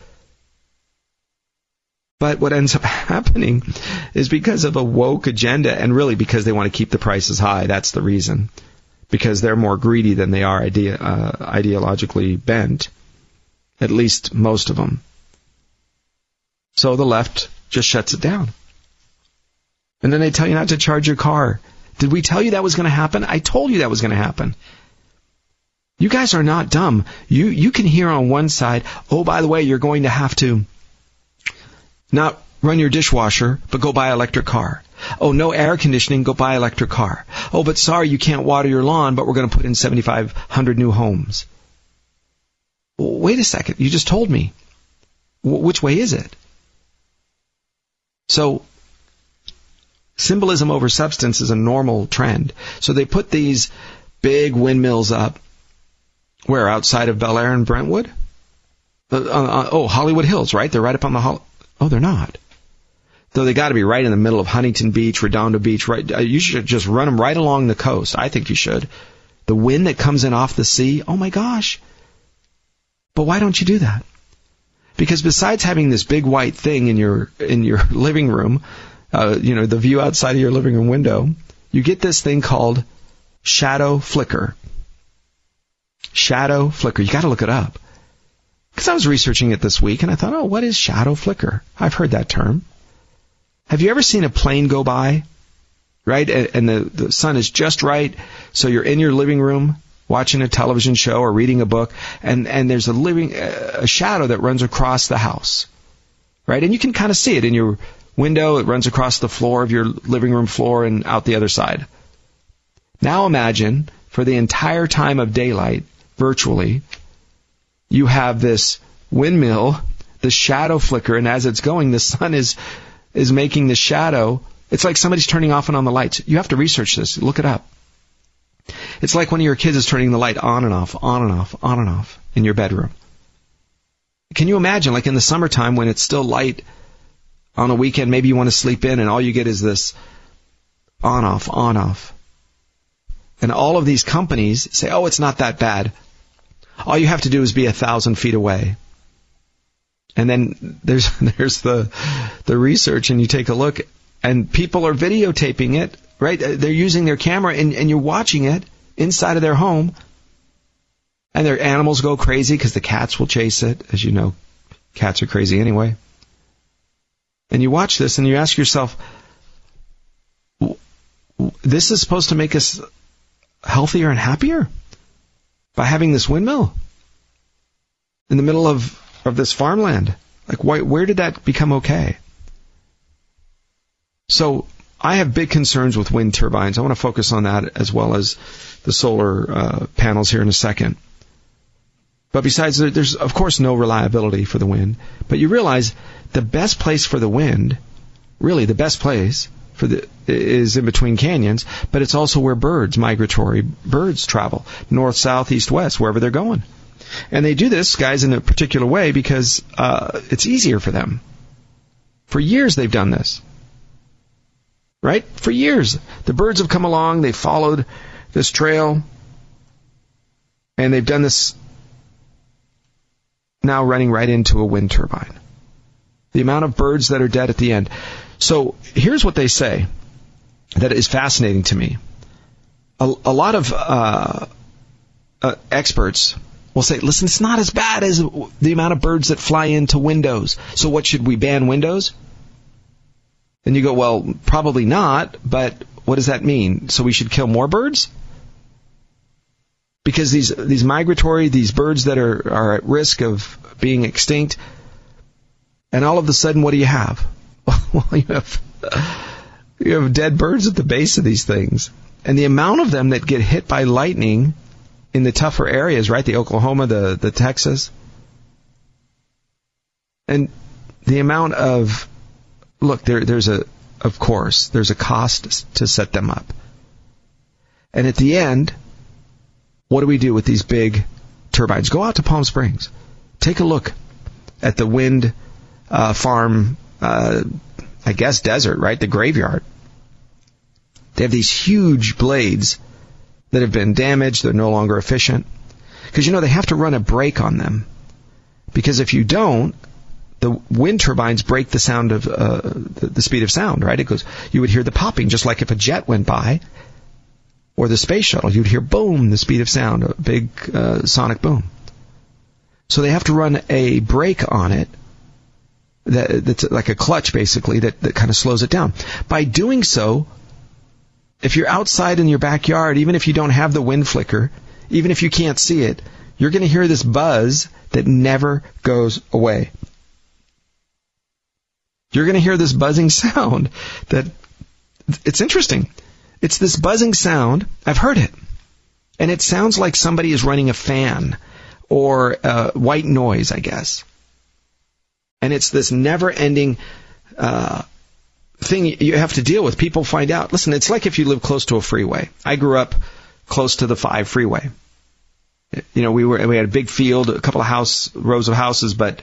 But what ends up [laughs] happening is because of a woke agenda, and really because they want to keep the prices high. That's the reason. Because they're more greedy than they are idea, uh, ideologically bent. At least most of them. So the left just shuts it down. And then they tell you not to charge your car. Did we tell you that was going to happen? I told you that was going to happen. You guys are not dumb. You you can hear on one side, oh by the way, you're going to have to not run your dishwasher, but go buy electric car. Oh, no air conditioning, go buy electric car. Oh, but sorry, you can't water your lawn, but we're going to put in 7,500 new homes. Wait a second, you just told me. W- which way is it? So, symbolism over substance is a normal trend. So they put these big windmills up where? Outside of Bel Air and Brentwood? Uh, uh, oh, Hollywood Hills, right? They're right up on the Hol- Oh, they're not. Though they got to be right in the middle of Huntington Beach, Redondo Beach, right? Uh, you should just run them right along the coast. I think you should. The wind that comes in off the sea, oh my gosh. But why don't you do that? Because besides having this big white thing in your in your [laughs] living room, uh, you know, the view outside of your living room window, you get this thing called shadow flicker. Shadow flicker. You got to look it up. Because I was researching it this week and I thought, oh, what is shadow flicker? I've heard that term. Have you ever seen a plane go by? Right? And the, the sun is just right. So you're in your living room watching a television show or reading a book and, and there's a living, a shadow that runs across the house. Right? And you can kind of see it in your window. It runs across the floor of your living room floor and out the other side. Now imagine for the entire time of daylight, virtually, you have this windmill, the shadow flicker, and as it's going, the sun is is making the shadow. It's like somebody's turning off and on the lights. You have to research this. Look it up. It's like one of your kids is turning the light on and off, on and off, on and off in your bedroom. Can you imagine, like in the summertime when it's still light on a weekend, maybe you want to sleep in and all you get is this on off, on off. And all of these companies say, oh, it's not that bad. All you have to do is be a thousand feet away. And then there's [laughs] there's the the research, and you take a look, and people are videotaping it, right? Uh, they're using their camera, and, and you're watching it inside of their home, and their animals go crazy because the cats will chase it, as you know, cats are crazy anyway. And you watch this, and you ask yourself, this is supposed to make us healthier and happier by having this windmill in the middle of, of this farmland. Like, why, where did that become okay? So, I have big concerns with wind turbines. I want to focus on that as well as the solar uh, panels here in a second. But besides, there's of course no reliability for the wind. But you realize the best place for the wind, really the best place, for the is in between canyons, but it's also where birds, migratory birds, travel north, south, east, west, wherever they're going. And they do this, guys, in a particular way because uh, it's easier for them. For years they've done this. Right? For years. The birds have come along, they've followed this trail, and they've done this now running right into a wind turbine. The amount of birds that are dead at the end. So here's what they say that is fascinating to me. A, a lot of uh, uh, experts will say, listen, it's not as bad as the amount of birds that fly into windows. So what should we ban windows? And you go, well, probably not, but what does that mean? So we should kill more birds? Because these these migratory, these birds that are, are at risk of being extinct, and all of a sudden, what do you have? [laughs] well, you have you have dead birds at the base of these things, and the amount of them that get hit by lightning in the tougher areas, right? The Oklahoma, the the Texas, and the amount of look there. There's a of course there's a cost to set them up, and at the end, what do we do with these big turbines? Go out to Palm Springs, take a look at the wind uh, farm. Uh, I guess desert, right? The graveyard. They have these huge blades that have been damaged. They're no longer efficient. Because, you know, they have to run a brake on them. Because if you don't, the wind turbines break the sound of uh, the, speed of sound, right? It goes. You would hear the popping, just like if a jet went by, or the space shuttle. You'd hear boom, the speed of sound, a big uh, sonic boom. So they have to run a brake on it. That, that's like a clutch, basically, that, that kind of slows it down. By doing so, if you're outside in your backyard, even if you don't have the wind flicker, even if you can't see it, you're going to hear this buzz that never goes away. You're going to hear this buzzing [laughs] sound that it's interesting. It's this buzzing sound. I've heard it. And it sounds like somebody is running a fan or uh, white noise, I guess. And it's this never ending uh, thing you have to deal with. People find out. Listen, it's like if you live close to a freeway. I grew up close to the 5 freeway. You know, we were we had a big field, a couple of house rows of houses, but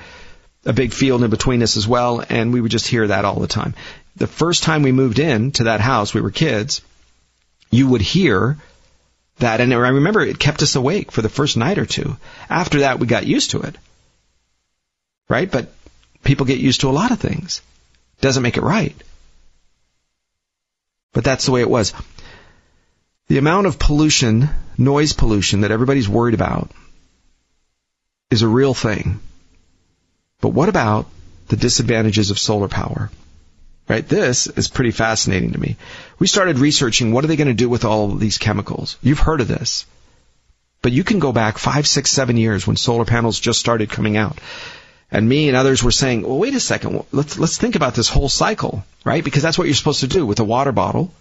a big field in between us as well, and we would just hear that all the time. The first time we moved in to that house, we were kids, you would hear that, and I remember it kept us awake for the first night or two. After that, we got used to it. Right? But people get used to a lot of things. Doesn't make it right. But that's the way it was. The amount of pollution, noise pollution that everybody's worried about is a real thing. But what about the disadvantages of solar power? Right? This is pretty fascinating to me. We started researching what are they going to do with all of these chemicals? You've heard of this. But you can go back five, six, seven years when solar panels just started coming out. And me and others were saying, well, wait a second, let's, let's think about this whole cycle, right? Because that's what you're supposed to do with a water bottle.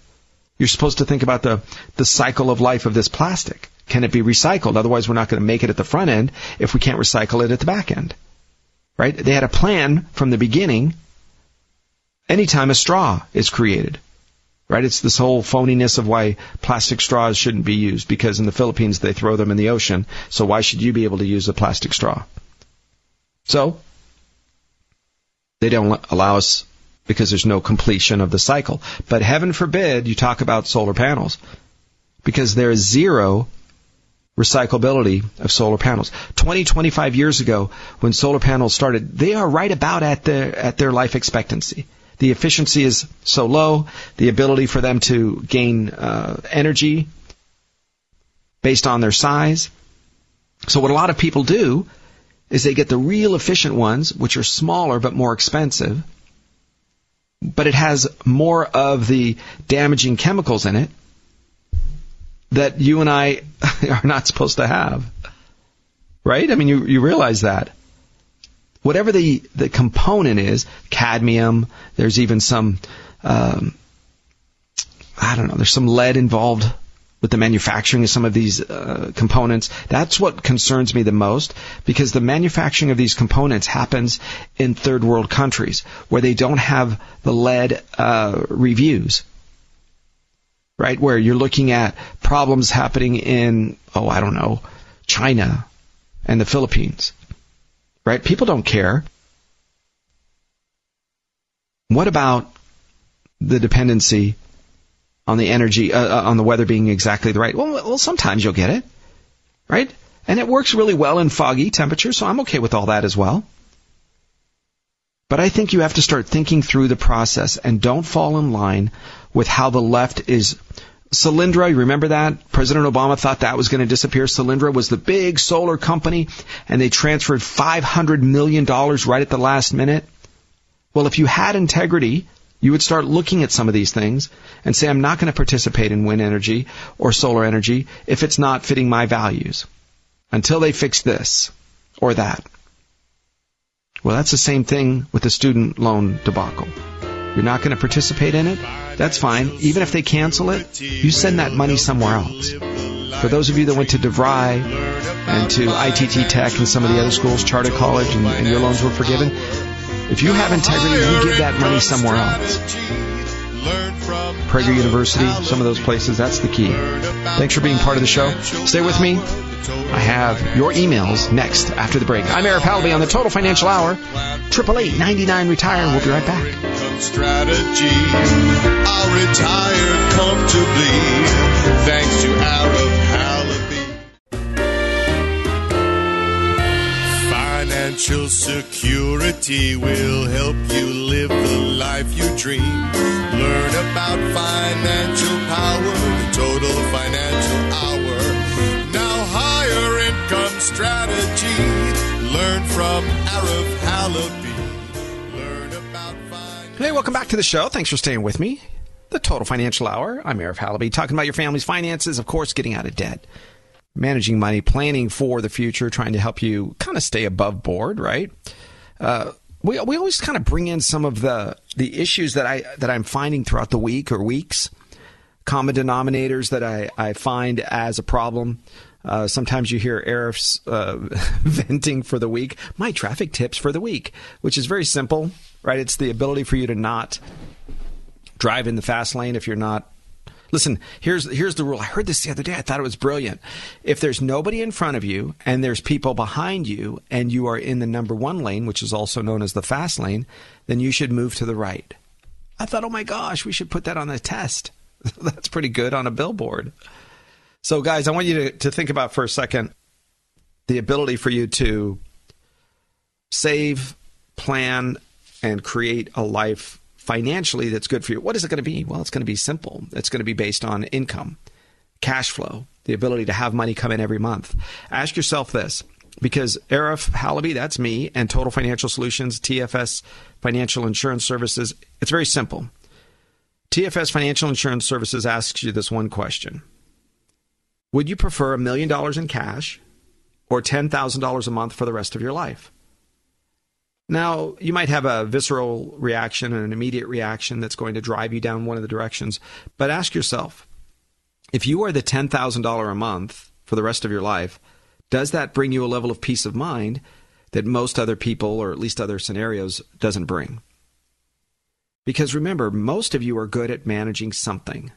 You're supposed to think about the, the cycle of life of this plastic. Can it be recycled? Otherwise, we're not going to make it at the front end if we can't recycle it at the back end. Right? They had a plan from the beginning anytime a straw is created. Right? It's this whole phoniness of why plastic straws shouldn't be used because in the Philippines they throw them in the ocean. So why should you be able to use a plastic straw? So, they don't allow us because there's no completion of the cycle. But heaven forbid you talk about solar panels because there is zero recyclability of solar panels. 20, 25 years ago when solar panels started, they are right about at their, at their life expectancy. The efficiency is so low, the ability for them to gain uh, energy based on their size. So what a lot of people do is they get the real efficient ones, which are smaller but more expensive, but it has more of the damaging chemicals in it that you and I [laughs] are not supposed to have. Right? I mean, you, you realize that whatever the, the component is, cadmium, there's even some, um, I don't know, there's some lead involved with the manufacturing of some of these uh, components. That's what concerns me the most because the manufacturing of these components happens in third world countries where they don't have the lead uh, reviews. Right, where you're looking at problems happening in, oh, I don't know, China and the Philippines right? People don't care. What about the dependency on the energy, uh, uh, on the weather being exactly the right? Well, well, sometimes you'll get it, right? And it works really well in foggy temperatures, so I'm okay with all that as well. But I think you have to start thinking through the process and don't fall in line with how the left is. Solyndra, you remember that? President Obama thought that was going to disappear. Solyndra was the big solar company and they transferred $500 million right at the last minute. Well, if you had integrity, you would start looking at some of these things and say, I'm not going to participate in wind energy or solar energy if it's not fitting my values until they fix this or that. Well, that's the same thing with the student loan debacle. You're not going to participate in it? That's fine. Even if they cancel it, you send that money somewhere else. For those of you that went to DeVry and to ITT Tech and some of the other schools, Charter College, and, and your loans were forgiven, if you have integrity, you give that money somewhere else. Prager University, some of those places, that's the key. Thanks for being part of the show. Stay with me. I have your emails next after the break. I'm Arif Halaby on the Total Financial Hour. 888 99 Retire. We'll be right back. Strategy. I'll retire comfortably thanks to Financial security will help you live the life you dream. Learn about financial power, the total financial hour. Now higher income strategy. Learn from Arif Halaby. Learn about financial Hey, welcome back to the show. Thanks for staying with me. The Total Financial Hour. I'm Arif Halaby, talking about your family's finances, of course, getting out of debt, managing money, planning for the future, trying to help you kind of stay above board, right? Uh, we, we always kind of bring in some of the the issues that I that I'm finding throughout the week or weeks, common denominators that I, I find as a problem. Uh, sometimes you hear Arif's uh, [laughs] venting for the week. My traffic tips for the week, which is very simple, right? It's the ability for you to not drive in the fast lane if you're not. Listen, here's here's the rule. I heard this the other day. I thought it was brilliant. If there's nobody in front of you and there's people behind you and you are in the number 1 lane, which is also known as the fast lane, then you should move to the right. I thought, "Oh my gosh, we should put that on a test." [laughs] That's pretty good on a billboard. So guys, I want you to, to think about for a second the ability for you to save, plan, and create a life financially that's good for you. What is it going to be? Well, it's going to be simple. It's going to be based on income, cash flow, the ability to have money come in every month. Ask yourself this because Arif Halaby, that's me, and Total Financial Solutions, TFS Financial Insurance Services, it's very simple. TFS Financial Insurance Services asks you this one question Would you prefer a million dollars in cash or $10,000 a month for the rest of your life? Now, you might have a visceral reaction and an immediate reaction that's going to drive you down one of the directions, but ask yourself if you are the $10,000 a month for the rest of your life, does that bring you a level of peace of mind that most other people, or at least other scenarios, doesn't bring? Because remember, most of you are good at managing something.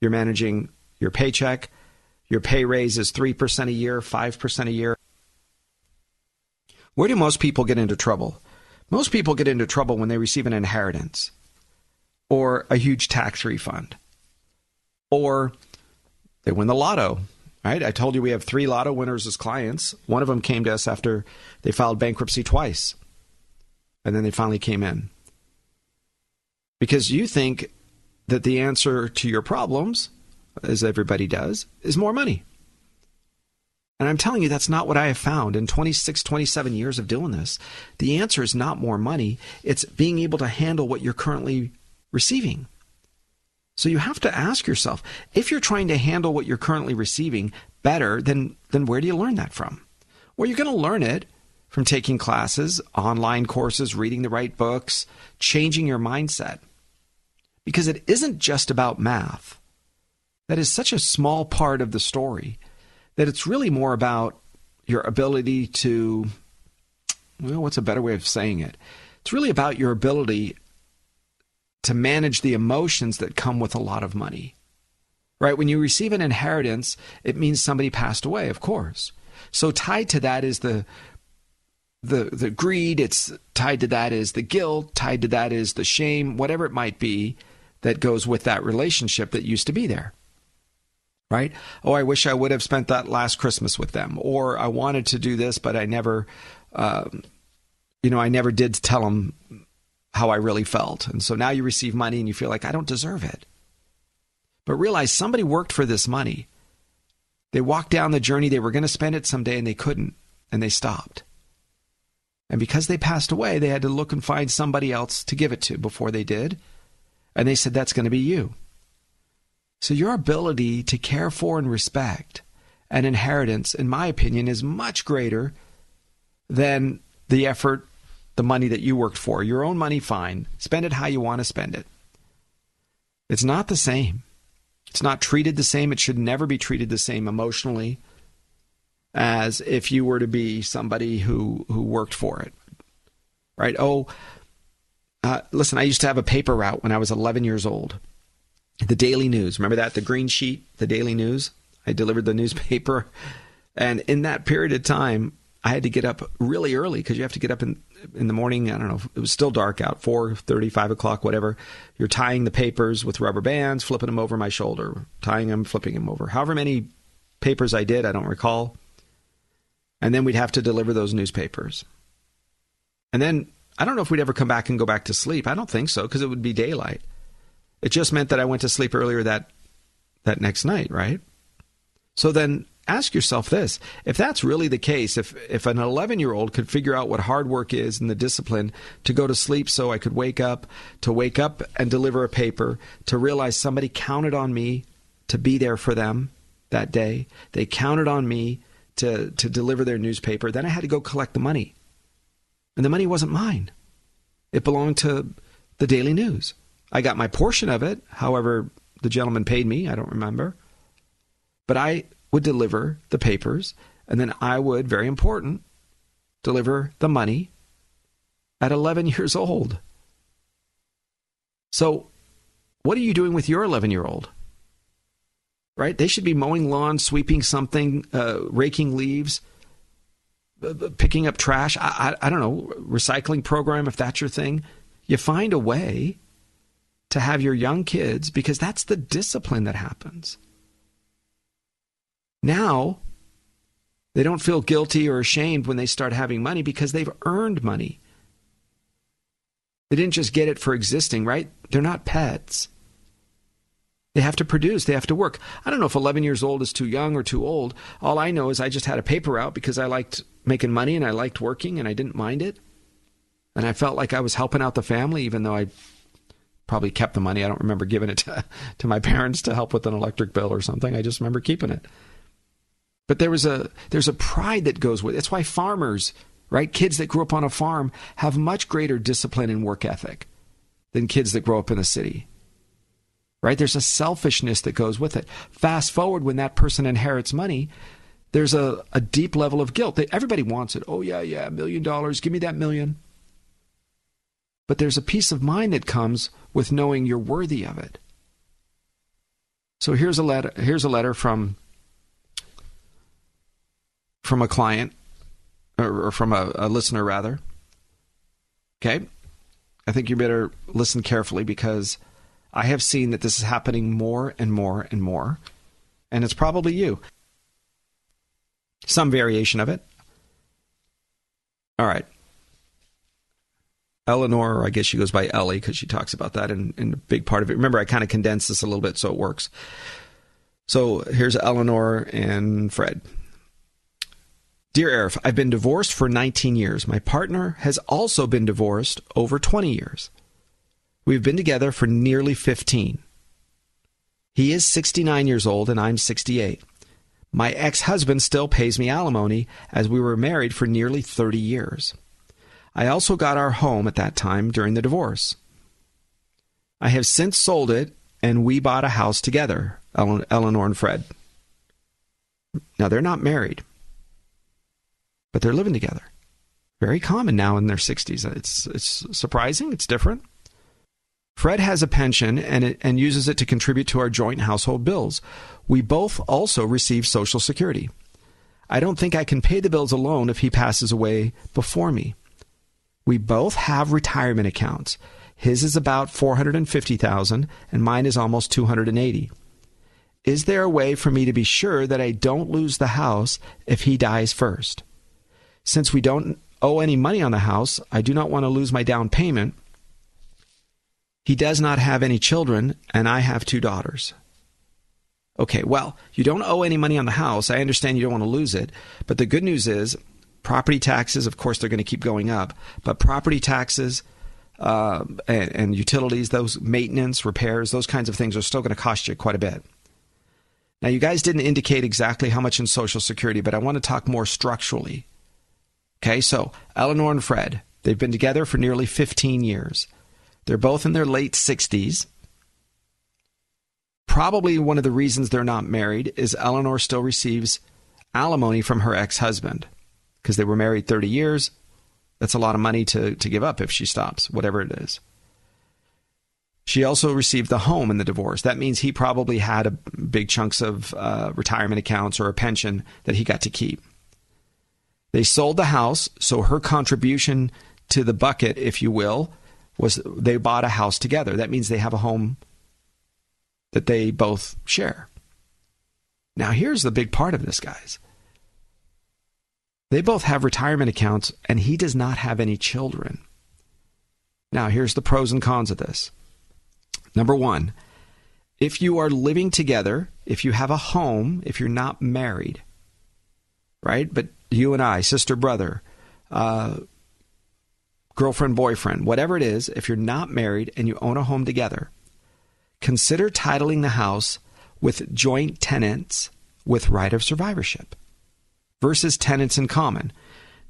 You're managing your paycheck, your pay raise is 3% a year, 5% a year. Where do most people get into trouble? Most people get into trouble when they receive an inheritance or a huge tax refund or they win the lotto. Right? I told you we have three lotto winners as clients. One of them came to us after they filed bankruptcy twice. And then they finally came in. Because you think that the answer to your problems, as everybody does, is more money. And I'm telling you, that's not what I have found in 26, 27 years of doing this. The answer is not more money, it's being able to handle what you're currently receiving. So you have to ask yourself if you're trying to handle what you're currently receiving better, then, then where do you learn that from? Well, you're going to learn it from taking classes, online courses, reading the right books, changing your mindset. Because it isn't just about math. That is such a small part of the story that it's really more about your ability to, well, what's a better way of saying it? It's really about your ability to manage the emotions that come with a lot of money. Right? When you receive an inheritance, it means somebody passed away, of course. So tied to that is the the the greed, it's tied to that is the guilt, tied to that is the shame, whatever it might be that goes with that relationship that used to be there right? Oh, I wish I would have spent that last Christmas with them, or I wanted to do this, but I never, um, you know, I never did tell them how I really felt. And so now you receive money and you feel like I don't deserve it. But realize somebody worked for this money. They walked down the journey, they were going to spend it someday and they couldn't, and they stopped. And because they passed away, they had to look and find somebody else to give it to before they did. And they said, That's going to be you. So your ability to care for and respect an inheritance, in my opinion, is much greater than the effort, the money that you worked for. Your own money, fine. Spend it how you want to spend it. It's not the same. It's not treated the same. It should never be treated the same emotionally as if you were to be somebody who who worked for it. Right? Oh, uh, listen, I used to have a paper route when I was 11 years old. The Daily News. Remember that? The green sheet, the Daily News? I delivered the newspaper. [laughs] And in that period of time, I had to get up really early because you have to get up in in the morning. I don't know. It was still dark out, four thirty, five o'clock, whatever. You're tying the papers with rubber bands, flipping them over my shoulder, tying them, flipping them over. However many papers I did, I don't recall. And then we'd have to deliver those newspapers. And then I don't know if we'd ever come back and go back to sleep. I don't think so because it would be daylight. It just meant that I went to sleep earlier that that next night, right? So then ask yourself this. If that's really the case if if an 11 year old could figure out what hard work is and the discipline to go to sleep so i could wake up to wake up and deliver a paper to realize somebody counted on me to be there for them that day they counted on me to to deliver their newspaper then i had to go collect the money. And the money wasn't mine. It belonged to the daily news i got my portion of it however the gentleman paid me i don't remember but i would deliver the papers, and then I would, very important, deliver the money at 11 [laughs] years old. So, what are you doing with your 11 year old? Right? They should be mowing lawn, sweeping something, uh, raking leaves, uh, picking up trash. I, I, I don't know, recycling program if that's your thing. You find a way to have your young kids because that's the discipline that happens. Now, they don't feel guilty or ashamed when they start having money because they've earned money. They didn't just get it for existing, right? They're not pets. They have to produce, they have to work. I don't know if 11 years old is too young or too old. All I know is I just had a paper route because I liked making money and I liked working and I didn't mind it. And I felt like I was helping out the family, even though I probably kept the money. I don't remember giving it to, to my parents to help with an electric bill or something. I just remember keeping it. But there was a there's a pride that goes with it. That's why farmers, right? Kids that grew up on a farm have much greater discipline and work ethic than kids that grow up in the city. Right? There's a selfishness that goes with it. Fast forward when that person inherits money, there's a, a deep level of guilt. Everybody wants it. Oh yeah, yeah, million dollars. Give me that million. But there's a peace of mind that comes with knowing you're worthy of it. So here's a letter here's a letter from from a client or, from a, a listener rather. Okay. I think you better listen carefully because I have seen that this is happening more and more and more. And it's probably you. Some variation of it. All right. Eleanor, or I guess she goes by Ellie because she talks about that in, in a big part of it. Remember, I kind of condensed this a little bit so it works. So here's Eleanor and Fred. Dear Arif, I've been divorced for 19 years. My partner has also been divorced over 20 years. We've been together for nearly 15. He is 69 years old and I'm 68. My ex husband still pays me alimony as we were married for nearly 30 years. I also got our home at that time during the divorce. I have since sold it and we bought a house together, Eleanor and Fred. Now, they're not married but they're living together. Very common now in their 60s. It's, it's surprising, it's different. Fred has a pension and, it, and uses it to contribute to our joint household bills. We both also receive Social Security. I don't think I can pay the bills alone if he passes away before me. We both have retirement accounts. His is about 450,000 and mine is almost 280. Is there a way for me to be sure that I don't lose the house if he dies first? since we don't owe any money on the house. I do not want to lose my down payment. He does not have any children, and I have two daughters. Okay, well, you don't owe any money on the house. I understand you don't want to lose it. But the good news is property taxes, of course, they're going to keep going up. But property taxes uh, and, and utilities, those maintenance, repairs, those kinds of things are still going to cost you quite a bit. Now, you guys didn't indicate exactly how much in Social Security, but I want to talk more structurally. Okay, so Eleanor and Fred, they've been together for nearly 15 years. They're both in their late 60s. Probably one of the reasons they're not married is Eleanor still receives alimony from her ex husband because they were married 30 years. That's a lot of money to, to give up if she stops, whatever it is. She also received the home in the divorce. That means he probably had a big chunks of uh, retirement accounts or a pension that he got to keep. They sold the house, so her contribution to the bucket, if you will, was they bought a house together. That means they have a home that they both share. Now, here's the big part of this, guys. They both have retirement accounts, and he does not have any children. Now, here's the pros and cons of this. Number one, if you are living together, if you have a home, if you're not married, right? But you and I, sister, brother, uh, girlfriend, boyfriend, whatever it is, if you're not married and you own a home together, consider titling the house with joint tenants with right of survivorship versus tenants in common.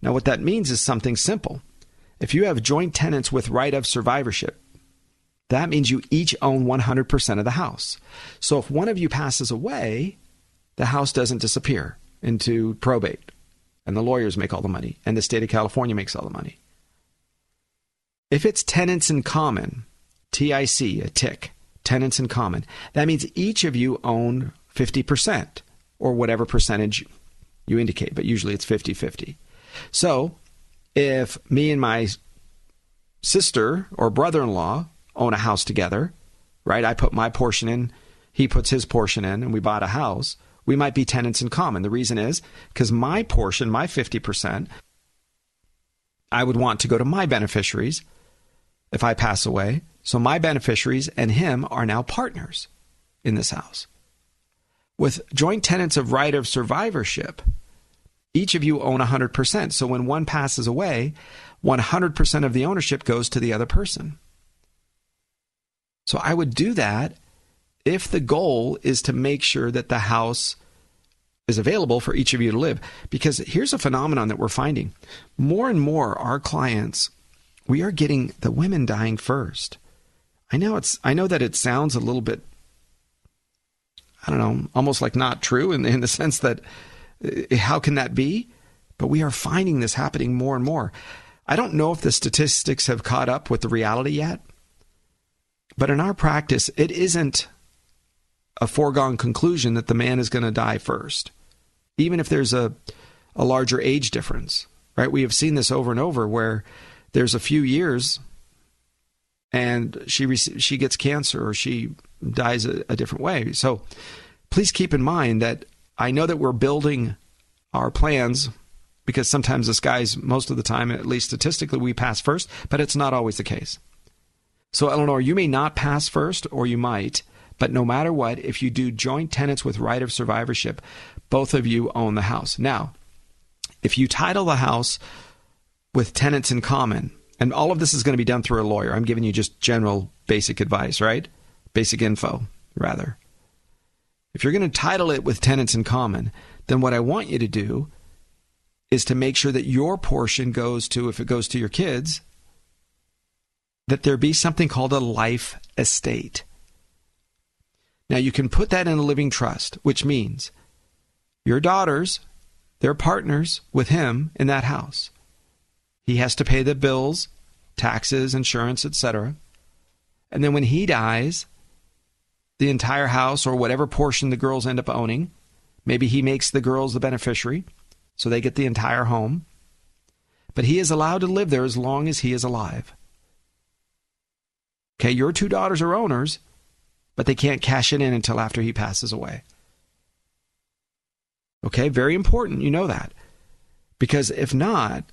Now, what that means is something simple. If you have joint tenants with right of survivorship, that means you each own 100% of the house. So if one of you passes away, the house doesn't disappear into probate, and the lawyers make all the money, and the state of California makes all the money. If it's tenants in common, TIC, a tick, tenants in common, that means each of you own 50% or whatever percentage you indicate, but usually it's 50 50. So if me and my sister or brother in law own a house together, right? I put my portion in, he puts his portion in, and we bought a house. We might be tenants in common. The reason is because my portion, my 50%, I would want to go to my beneficiaries if I pass away. So my beneficiaries and him are now partners in this house. With joint tenants of right of survivorship, each of you own 100%. So when one passes away, 100% of the ownership goes to the other person. So I would do that if the goal is to make sure that the house is available for each of you to live. Because here's a phenomenon that we're finding more and more our clients we are getting the women dying first. I know it's I know that it sounds a little bit I don't know, almost like not true in, in the [laughs] sense that Uh, how can that be? But we are finding this happening more and more. I don't know if the statistics have caught up with the reality yet, but in our practice, it isn't a foregone conclusion that the man is going to die first, even if there's a, a larger age difference, right? We have seen this over and over where there's a few years and she she gets cancer or she dies a, a different way. So please keep in mind that I know that we're building our plans because sometimes the skies, most of the time, at least statistically, we pass first, but it's not always the case. So, Eleanor, you may not pass first, or you might, but no matter what, if you do joint tenants with right of survivorship, both of you own the house. Now, if you title the house with tenants in common. And all of this is going to be done through a lawyer. I'm giving you just general basic advice, right? Basic info, rather. If you're going to title it with tenants in common, then what I want you to do is to make sure that your portion goes to, if it goes to your kids, that there be something called a life estate. Now, you can put that in a living trust, which means your daughters, they're partners with him in that house. He has to pay the bills, taxes, insurance, etc. And then when he dies, the entire house or whatever portion the girls end up owning, maybe he makes the girls the beneficiary, so they get the entire home. But he is allowed to live there as long as he is alive. Okay, your two daughters are owners, but they can't cash it in until after he passes away. Okay, very important. You know that. Because if not,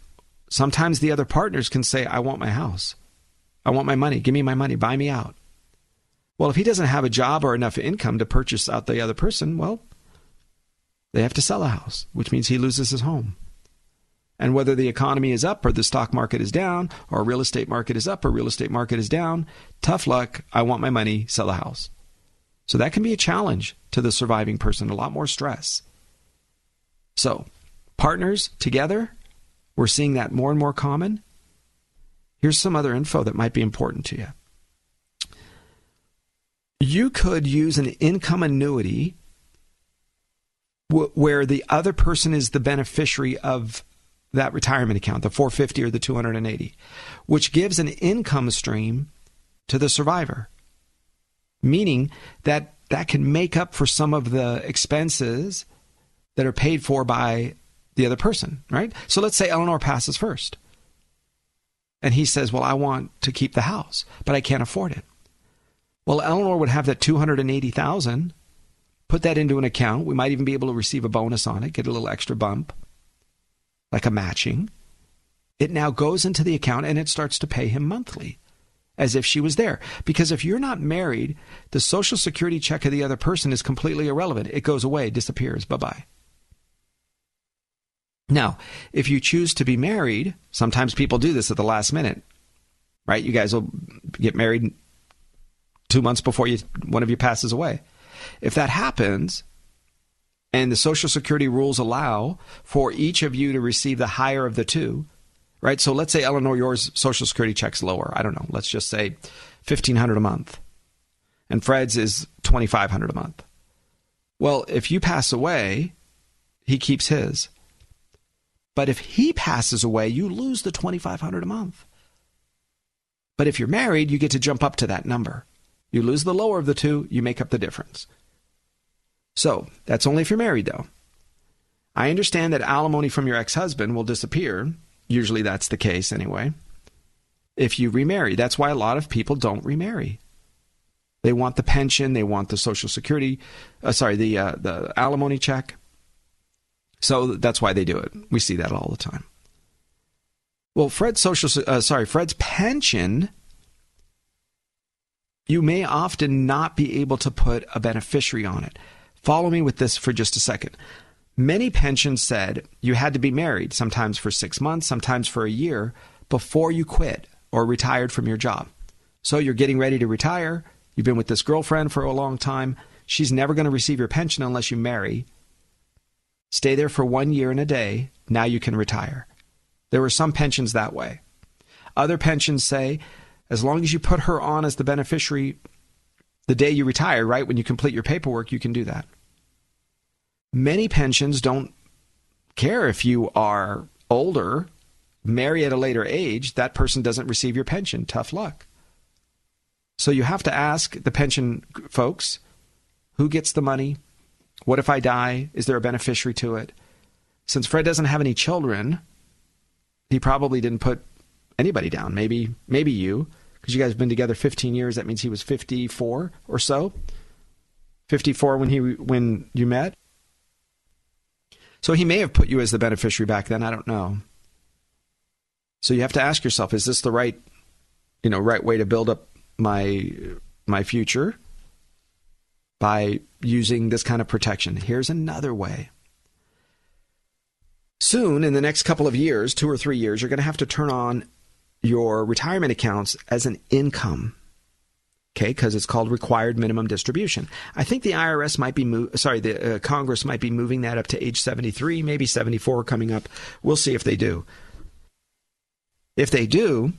sometimes the other partners can say, I want my house. I want my money. Give me my money. Buy me out. Well, if he doesn't have a job or enough income to purchase out the other person, well, they have to sell a house, which means he loses his home. And whether the economy is up or the stock market is down or real estate market is up or real estate market is down, tough luck. I want my money, sell a house. So that can be a challenge to the surviving person, a lot more stress. So, partners together, we're seeing that more and more common. Here's some other info that might be important to you. You could use an income annuity where the other person is the beneficiary of that retirement account, the 450 or the 280, which gives an income stream to the survivor. Meaning that that can make up for some of the expenses that are paid for by the other person, right? So let's say Eleanor passes first. And he says, Well, I want to keep the house, but I can't afford it. Well, Eleanor would have that 280,000, put that into an account. We might even be able to receive a bonus on it, get a little extra bump, like a matching. It now goes into the account and it starts to pay him monthly as if she was there. Because if you're not married, the social security check of the other person is completely irrelevant. It goes away, disappears. Bye bye. Now, if you choose to be married, sometimes people do this at the last minute, right? You guys will get married two months before you, one of you passes away. If that happens, and the Social Security rules allow for each of you to receive the higher of the two, right? So let's say Eleanor, yours Social Security checks lower. I don't know. Let's just say fifteen hundred a month, and Fred's is twenty five hundred a month. Well, if you pass away, he keeps his. But if he passes away, you lose the 2500 a month. But if you're married, you get to jump up to that number. You lose the lower of the two, you make up the difference. So, that's only if you're married though. I understand that alimony from your ex-husband will disappear. Usually that's the case anyway. If you remarry, that's why a lot of people don't remarry. They want the pension, they want the social security, uh, sorry, the uh, the alimony check. So that's why they do it. We see that all the time. Well, Fred's social, uh, sorry, Fred's pension, you may often not be able to put a beneficiary on it. Follow me with this for just a second. Many pensions said you had to be married, sometimes for six months, sometimes for a year, before you quit or retired from your job. So you're getting ready to retire. You've been with this girlfriend for a long time. She's never going to receive your pension unless you marry. Stay there for one year and a day. Now you can retire. There were some pensions that way. Other pensions say as long as you put her on as the beneficiary the day you retire, right? When you complete your paperwork, you can do that. Many pensions don't care if you are older, marry at a later age, that person doesn't receive your pension. Tough luck. So you have to ask the pension folks who gets the money, what if I die? Is there a beneficiary to it? Since Fred doesn't have any children, he probably didn't put anybody down. Maybe maybe you, because you guys have been together 15 years. That means he was 54 or so. 54 when he when you met. So he may have put you as the beneficiary back then. I don't know. So you have to ask yourself: Is this the right, you know, right way to build up my my future? by using this kind of protection. Here's another way. Soon, in the next couple of years, two or three years, you're going to have to turn on your retirement accounts as an income. Okay, because it's called required minimum distribution. I think the IRS might be, mo- sorry, the uh, Congress might be moving that up to age 73, maybe 74 coming up. We'll see if they do. If they do,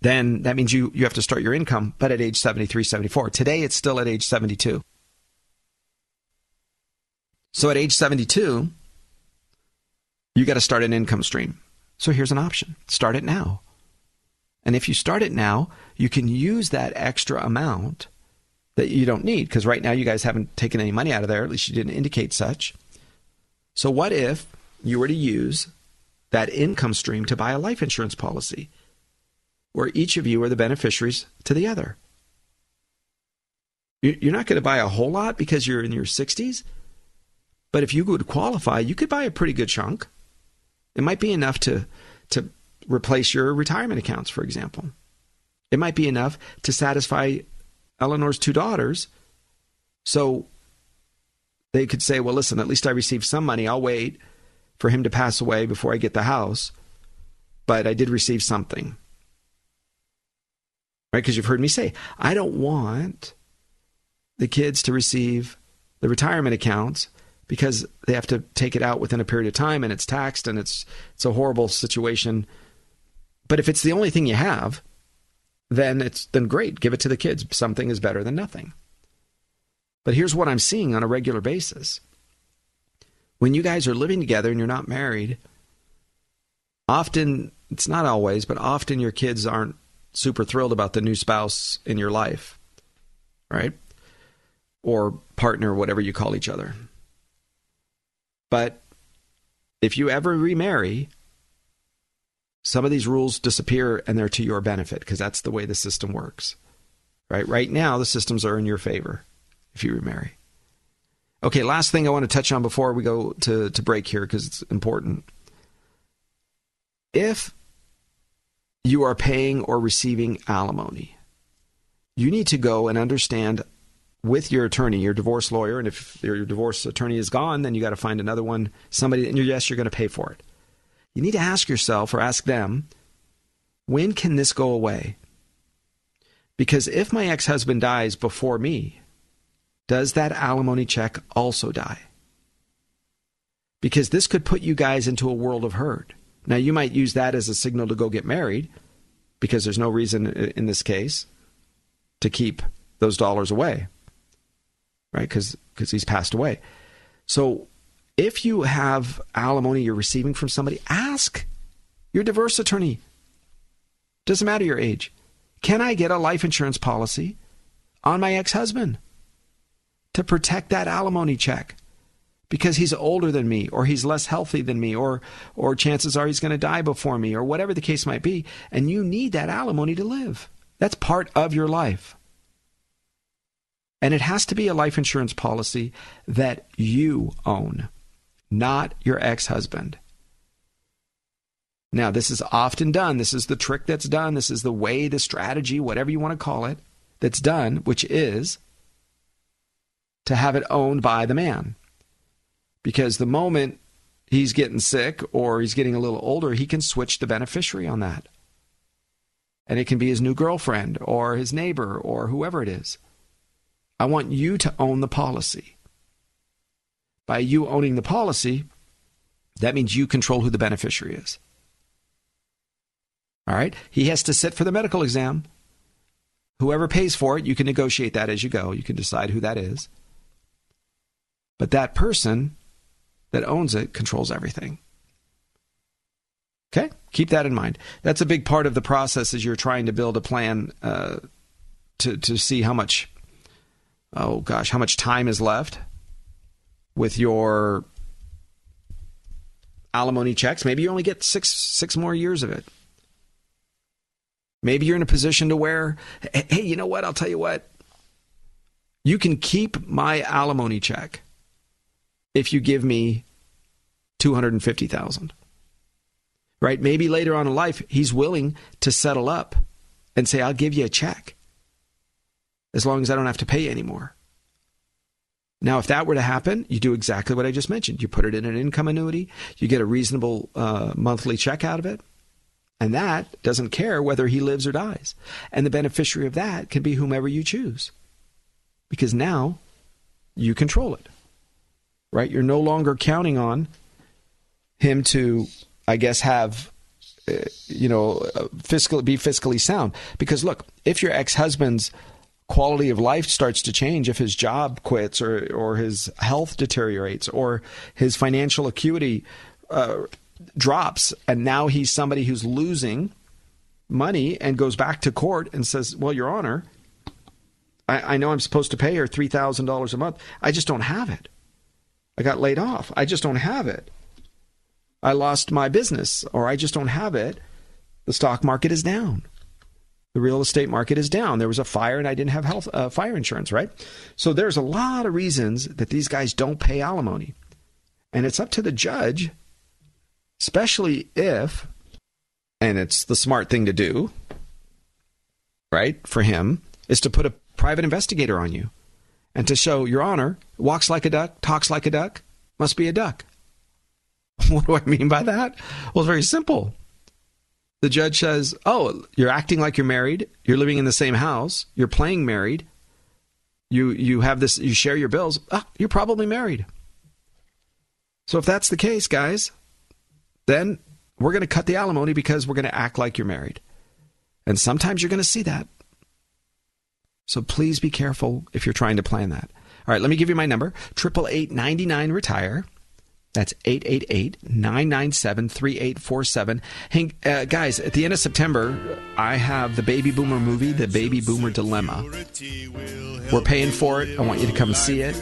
then that means you, you have to start your income, but at age 73, 74. Today, it's still at age 72. So at age 72, you got to start an income stream. So here's an option start it now. And if you start it now, you can use that extra amount that you don't need because right now you guys haven't taken any money out of there, at least you didn't indicate such. So, what if you were to use that income stream to buy a life insurance policy? where each of you are the beneficiaries to the other. You're not going to buy a whole lot because you're in your 60s, but if you would qualify, you could buy a pretty good chunk. It might be enough to to replace your retirement accounts, for example. It might be enough to satisfy Eleanor's two daughters. So they could say, well, listen, at least I received some money. I'll wait for him to pass away before I get the house. But I did receive something. Right? Because you've heard me say, I don't want the kids to receive the retirement accounts because they have to take it out within a period of time and it's taxed and it's it's a horrible situation. But if it's the only thing you have, then it's then great, give it to the kids. Something is better than nothing. But here's what I'm seeing on a regular basis. When you guys are living together and you're not married, often it's not always, but often your kids aren't super thrilled about the new spouse in your life. Right? Or partner, whatever you call each other. But if you ever remarry, some of these rules disappear and they're to your benefit because that's the way the system works. Right? Right now, the systems are in your favor if you remarry. Okay, last thing I want to touch on before we go to, to break here because it's important. If you are paying or receiving alimony, you need to go and understand with your attorney, your divorce lawyer, and if your divorce attorney is gone, then you got to find another one, somebody, and yes, you're going to pay for it. You need to ask yourself or ask them, when can this go away? Because if my ex husband dies before me, does that alimony check also die? Because this could put you guys into a world of hurt. Now, you might use that as a signal to go get married, because there's no reason in this case to keep those dollars away right? Because he's passed away. So if you have alimony you're receiving from somebody, ask your divorce attorney. Doesn't matter your age. Can I get a life insurance policy on my ex-husband to protect that alimony check? Because he's older than me, or he's less healthy than me, or or chances are he's going to die before me, or whatever the case might be, and you need that alimony to live. That's part of your life. And it has to be a life insurance policy that you own, not your ex husband. Now, this is often done. This is the trick that's done. This is the way, the strategy, whatever you want to call it, that's done, which is to have it owned by the man. Because the moment he's getting sick or he's getting a little older, he can switch the beneficiary on that. And it can be his new girlfriend or his neighbor or whoever it is. I want you to own the policy. By you owning the policy, that means you control who the beneficiary is. All right? He has to sit for the medical exam. Whoever pays for it, you can negotiate that as you go. You can decide who that is. But that person that owns it controls everything. Okay? Keep that in mind. That's a big part of the process as you're trying to build a plan uh, to, to see how much oh gosh, how much time is left with your alimony checks? Maybe you only get six six more years of it. Maybe you're in a position to where, hey, you know what? I'll tell you what. You can keep my alimony check if you give me two hundred and fifty thousand. Right? Maybe later on in life, he's willing to settle up and say, "I'll give you a check." as long as I don't have to pay anymore. Now, if that were to happen, you do exactly what I just mentioned. You put it in an income annuity, you get a reasonable uh, monthly check out of it, and that doesn't care whether he lives or dies. And the beneficiary of that can be whomever you choose because now you control it, right? You're no longer counting on him to, I guess, have uh, you know, uh, fiscal be fiscally sound. Because look, if your ex husband's quality of life starts to change if his job quits or, or his health deteriorates or his financial acuity uh, drops. And now he's somebody who's losing money and goes back to court and says well your honor i, I know i'm supposed to pay her $3000 a month. I just don't have it. I got laid off. I just don't have it. I lost my business or i just don't have it. The stock market is down the real estate market is down. There was a fire and I didn't have health uh, fire insurance, right? So there's a lot of reasons that these guys don't pay alimony. And it's up to the judge, especially if and it's the smart thing to do, right, for him, is to put a private investigator on you and to show, Your Honor, walks like a duck, talks like a duck, must be a duck. [laughs] What do I mean by that? Well, it's very simple. The judge says, Oh, you're acting like you're married, you're living in the same house, you're playing married, you, you have this, you share your bills, ah, you're probably married. So if that's the case, guys, then we're going to cut the alimony because we're going to act like you're married. And sometimes you're going to see that. So please be careful if you're trying to plan that. All right, let me give you my number 888 99 retire. That's 888-997-3847. Hey, uh, guys, at the end of September, I have the Baby Boomer movie, The Baby Boomer Dilemma. We're paying for it. I want you to come see it.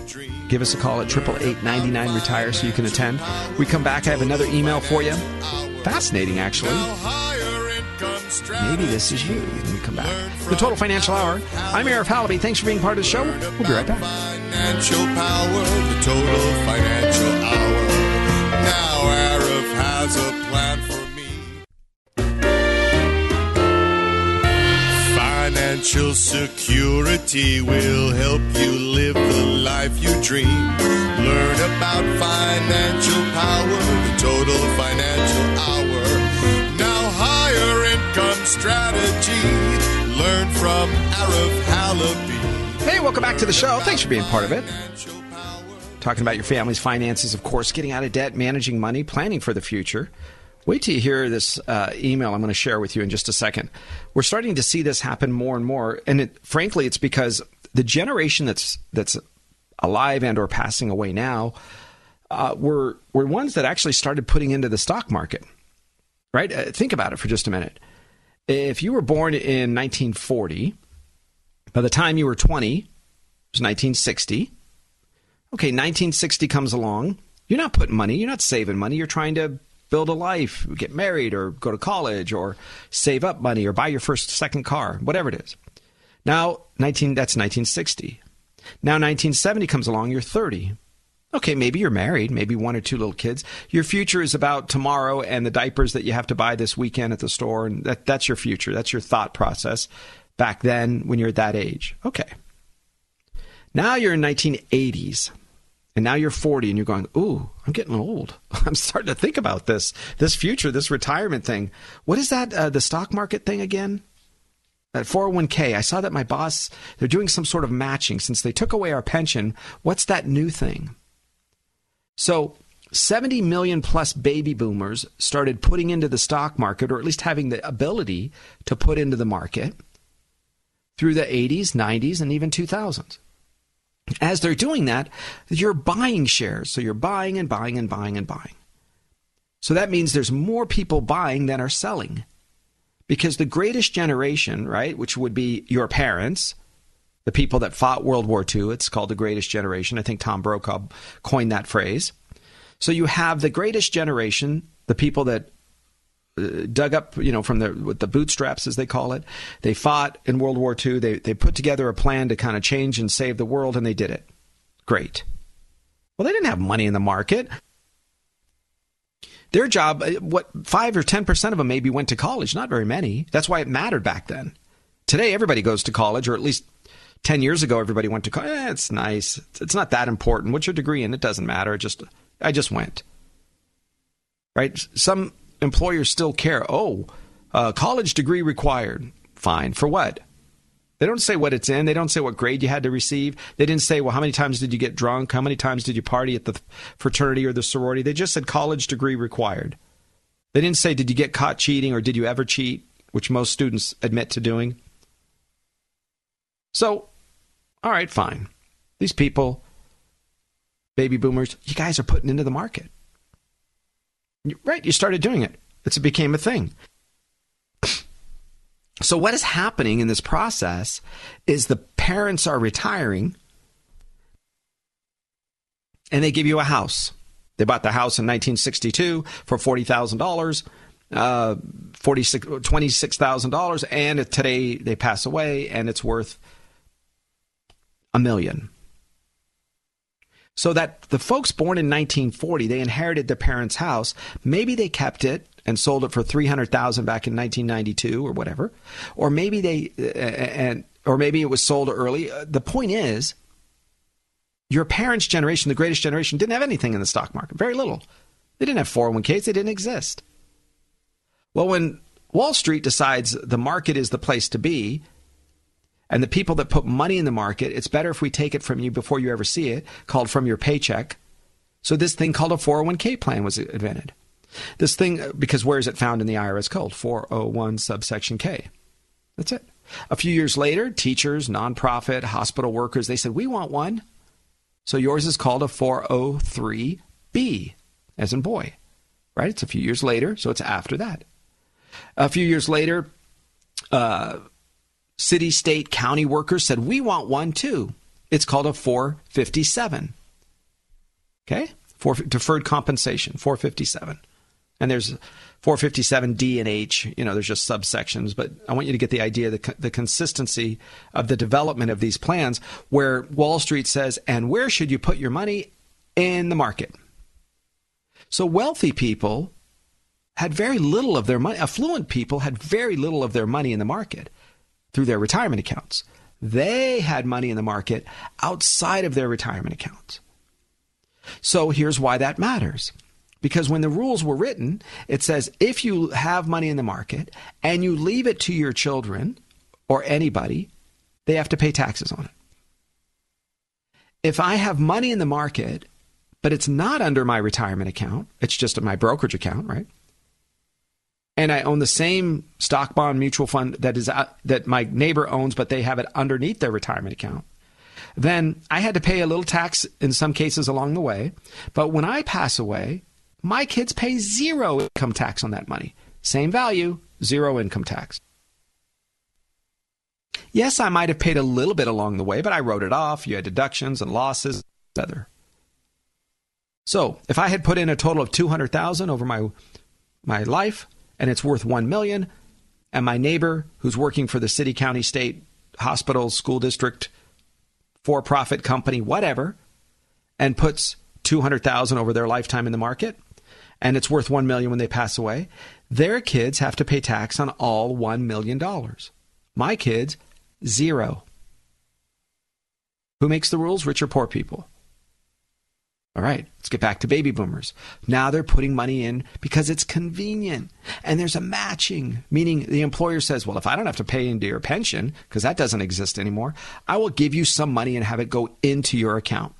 Give us a call at 888 retire so you can attend. We come back, I have another email for you. Fascinating, actually. Maybe this is you we come back. The Total Financial Hour. I'm Arif Halaby. Thanks for being part of the show. We'll be right back. Financial power, the Total Financial has a plan for me. Financial security will help you live the life you dream. Learn about financial power, the Total Financial Hour. Now higher income strategy. Learn from Arif Halaby. Hey, welcome back to the show. Thanks for being part of it. Talking about your family's finances, of course, getting out of debt, managing money, planning for the future. Wait till you hear this uh, email I'm going to share with you in just a second. We're starting to see this happen more and more, and it, frankly, it's because the generation that's that's alive and or passing away now uh, were were ones that actually started putting into the stock market. Right? Uh, think about it for just a minute. If you were born in 1940, by the time you were 20, it was 1960. Okay, 1960 comes along. You're not putting money, you're not saving money, you're trying to build a life, get married, or go to college, or save up money, or buy your first, second car, whatever it is. Now, 19, that's 1960. Now, 1970 comes along, you're 30. Okay, maybe you're married, maybe one or two little kids. Your future is about tomorrow and the diapers that you have to buy this weekend at the store, and that, that's your future. That's your thought process back then when you're at that age. Okay. Now you're in 1980s and now you're 40 and you're going, "Ooh, I'm getting old. [laughs] I'm starting to think about this, this future, this retirement thing. What is that uh, the stock market thing again?" At 401k, I saw that my boss they're doing some sort of matching since they took away our pension. What's that new thing? So, 70 million plus baby boomers started putting into the stock market or at least having the ability to put into the market through the 80s, 90s and even 2000s as they're doing that, you're buying shares. So you're buying and buying and buying and buying. So that means there's more people buying than are selling. Because the greatest generation, right, which would be your parents, the people that fought World War II, it's called the greatest generation. I think Tom Brokaw coined that phrase. So you have the greatest generation, the people that dug up, you know, from the with the bootstraps as they call it. They fought in World War II. They they put together a plan to kind of change and save the world, and they did it. Great. Well, they didn't have money in the market. Their job, uh, what five or ten percent of them maybe went to college. Not very many. That's why it mattered back then. Today, everybody goes to college, or at least 10 years ago, everybody went to college. Eh, it's nice. It's not that important. What's your degree in? It doesn't matter. It just, I just went. Right? Some employers still care. Oh, uh, college degree required. Fine. For what? They don't say what it's in. They don't say what grade you had to receive. They didn't say, well, how many times did you get drunk? How many times did you party at the fraternity or the sorority? They just said college degree required. They didn't say, did you get caught cheating or did you ever cheat, which most students admit to doing. So, all right, fine. These people, baby boomers, you guys are putting into the market. Right, you started doing it. It became a thing. So, what is happening in this process is the parents are retiring and they give you a house. They bought the house in 1962 for $40,000, uh, $26,000, and today they pass away and it's worth a million. So that the folks born in 1940, they inherited their parents' house. Maybe they kept it and sold it for 300,000 back in 1992 or whatever. Or maybe they uh, and or maybe it was sold early. Uh, the point is your parents' generation, the greatest generation, didn't have anything in the stock market, very little. They didn't have 401ks, they didn't exist. Well, when Wall Street decides the market is the place to be, and the people that put money in the market, it's better if we take it from you before you ever see it, called from your paycheck. So this thing called a 401k plan was invented. This thing, because where is it found in the IRS code? 401 subsection K. That's it. A few years later, teachers, nonprofit, hospital workers, they said, we want one. So yours is called a 403B, as in boy, right? It's a few years later, so it's after that. A few years later, uh, city, state, county workers said, we want one too. It's called a 457. Okay? For deferred compensation, 457. And there's 457D and H, you know, there's just subsections, but I want you to get the idea, the, the consistency of the development of these plans, where Wall Street says, and where should you put your money? In the market. So wealthy people had very little of their money, affluent people had very little of their money in the market through their retirement accounts. They had money in the market outside of their retirement accounts. So here's why that matters. Because when the rules were written, it says if you have money in the market and you leave it to your children or anybody, they have to pay taxes on it. If I have money in the market, but it's not under my retirement account, it's just in my brokerage account, right? And I own the same stock bond mutual fund that is uh, that my neighbor owns, but they have it underneath their retirement account. Then I had to pay a little tax in some cases along the way. But when I pass away, my kids pay zero income tax on that money. Same value, zero income tax. Yes, I might have paid a little bit along the way, but I wrote it off. You had deductions and losses, etc. So, if I had put in a total of 200,000 over my my life and it's worth 1 million and my neighbor who's working for the city, county, state, hospital, school district, for-profit company, whatever, and puts 200,000 over their lifetime in the market, and it's worth 1 million when they pass away, their kids have to pay tax on all 1 million dollars. My kids zero. Who makes the rules? Rich or poor people? All right, let's get back to baby boomers. Now they're putting money in because it's convenient. And there's a matching, meaning the employer says, well, if I don't have to pay into your pension, because that doesn't exist anymore, I will give you some money and have it go into your account.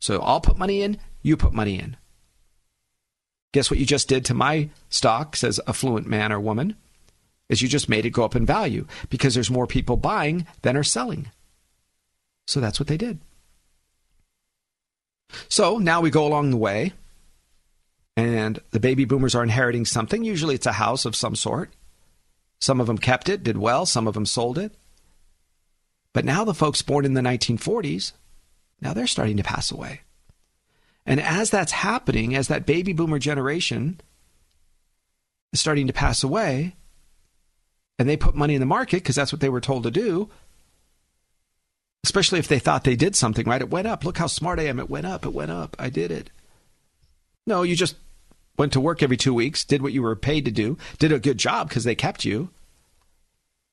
So I'll put money in, you put money in. Guess what you just did to my stock, says affluent man or woman, is you just made it go up in value because there's more people buying than are selling. So that's what they did. So now we go along the way, and the baby boomers are inheriting something. Usually it's a house of some sort. Some of them kept it, did well, some of them sold it. But now the folks born in the 1940s, now they're starting to pass away. And as that's happening, as that baby boomer generation is starting to pass away, and they put money in the market because that's what they were told to do, especially if they thought they did something right, it went up. Look how smart I am. It went up. It went up. I did it. No, you just went to work every two weeks, did what you were paid to do, did a good job because they kept you,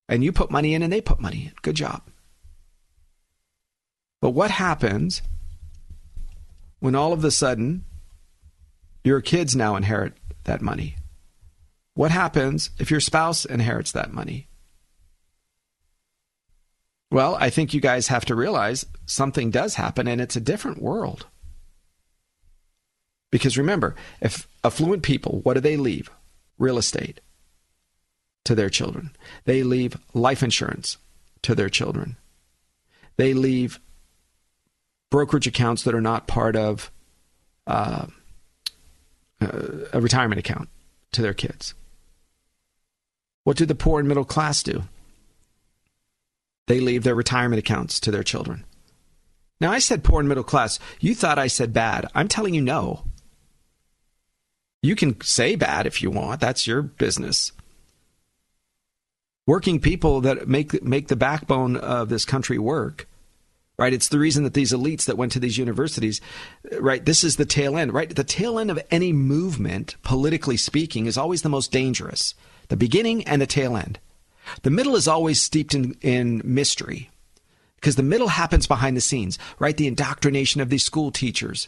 and you put money in and they put money in. Good job. But what happens when all of a sudden your kids now inherit that money? What happens if your spouse inherits that money? Well, I think you guys have to realize something does happen and it's a different world. Because remember, if affluent people, what do they leave? Real estate to their children. They leave life insurance to their children. They leave brokerage accounts that are not part of uh, a retirement account to their kids. What do the poor and middle class do? They leave their retirement accounts to their children. Now, I said poor and middle class. You thought I said bad. I'm telling you no. You can say bad if you want. That's your business. Working people that make make the backbone of this country work right? It's the reason that these elites that went to these universities, right? This is the tail end, right? The tail end of any movement, politically speaking, is always the most dangerous. The beginning and the tail end. The middle is always steeped in, in mystery because the middle happens behind the scenes, right? The indoctrination of these school teachers.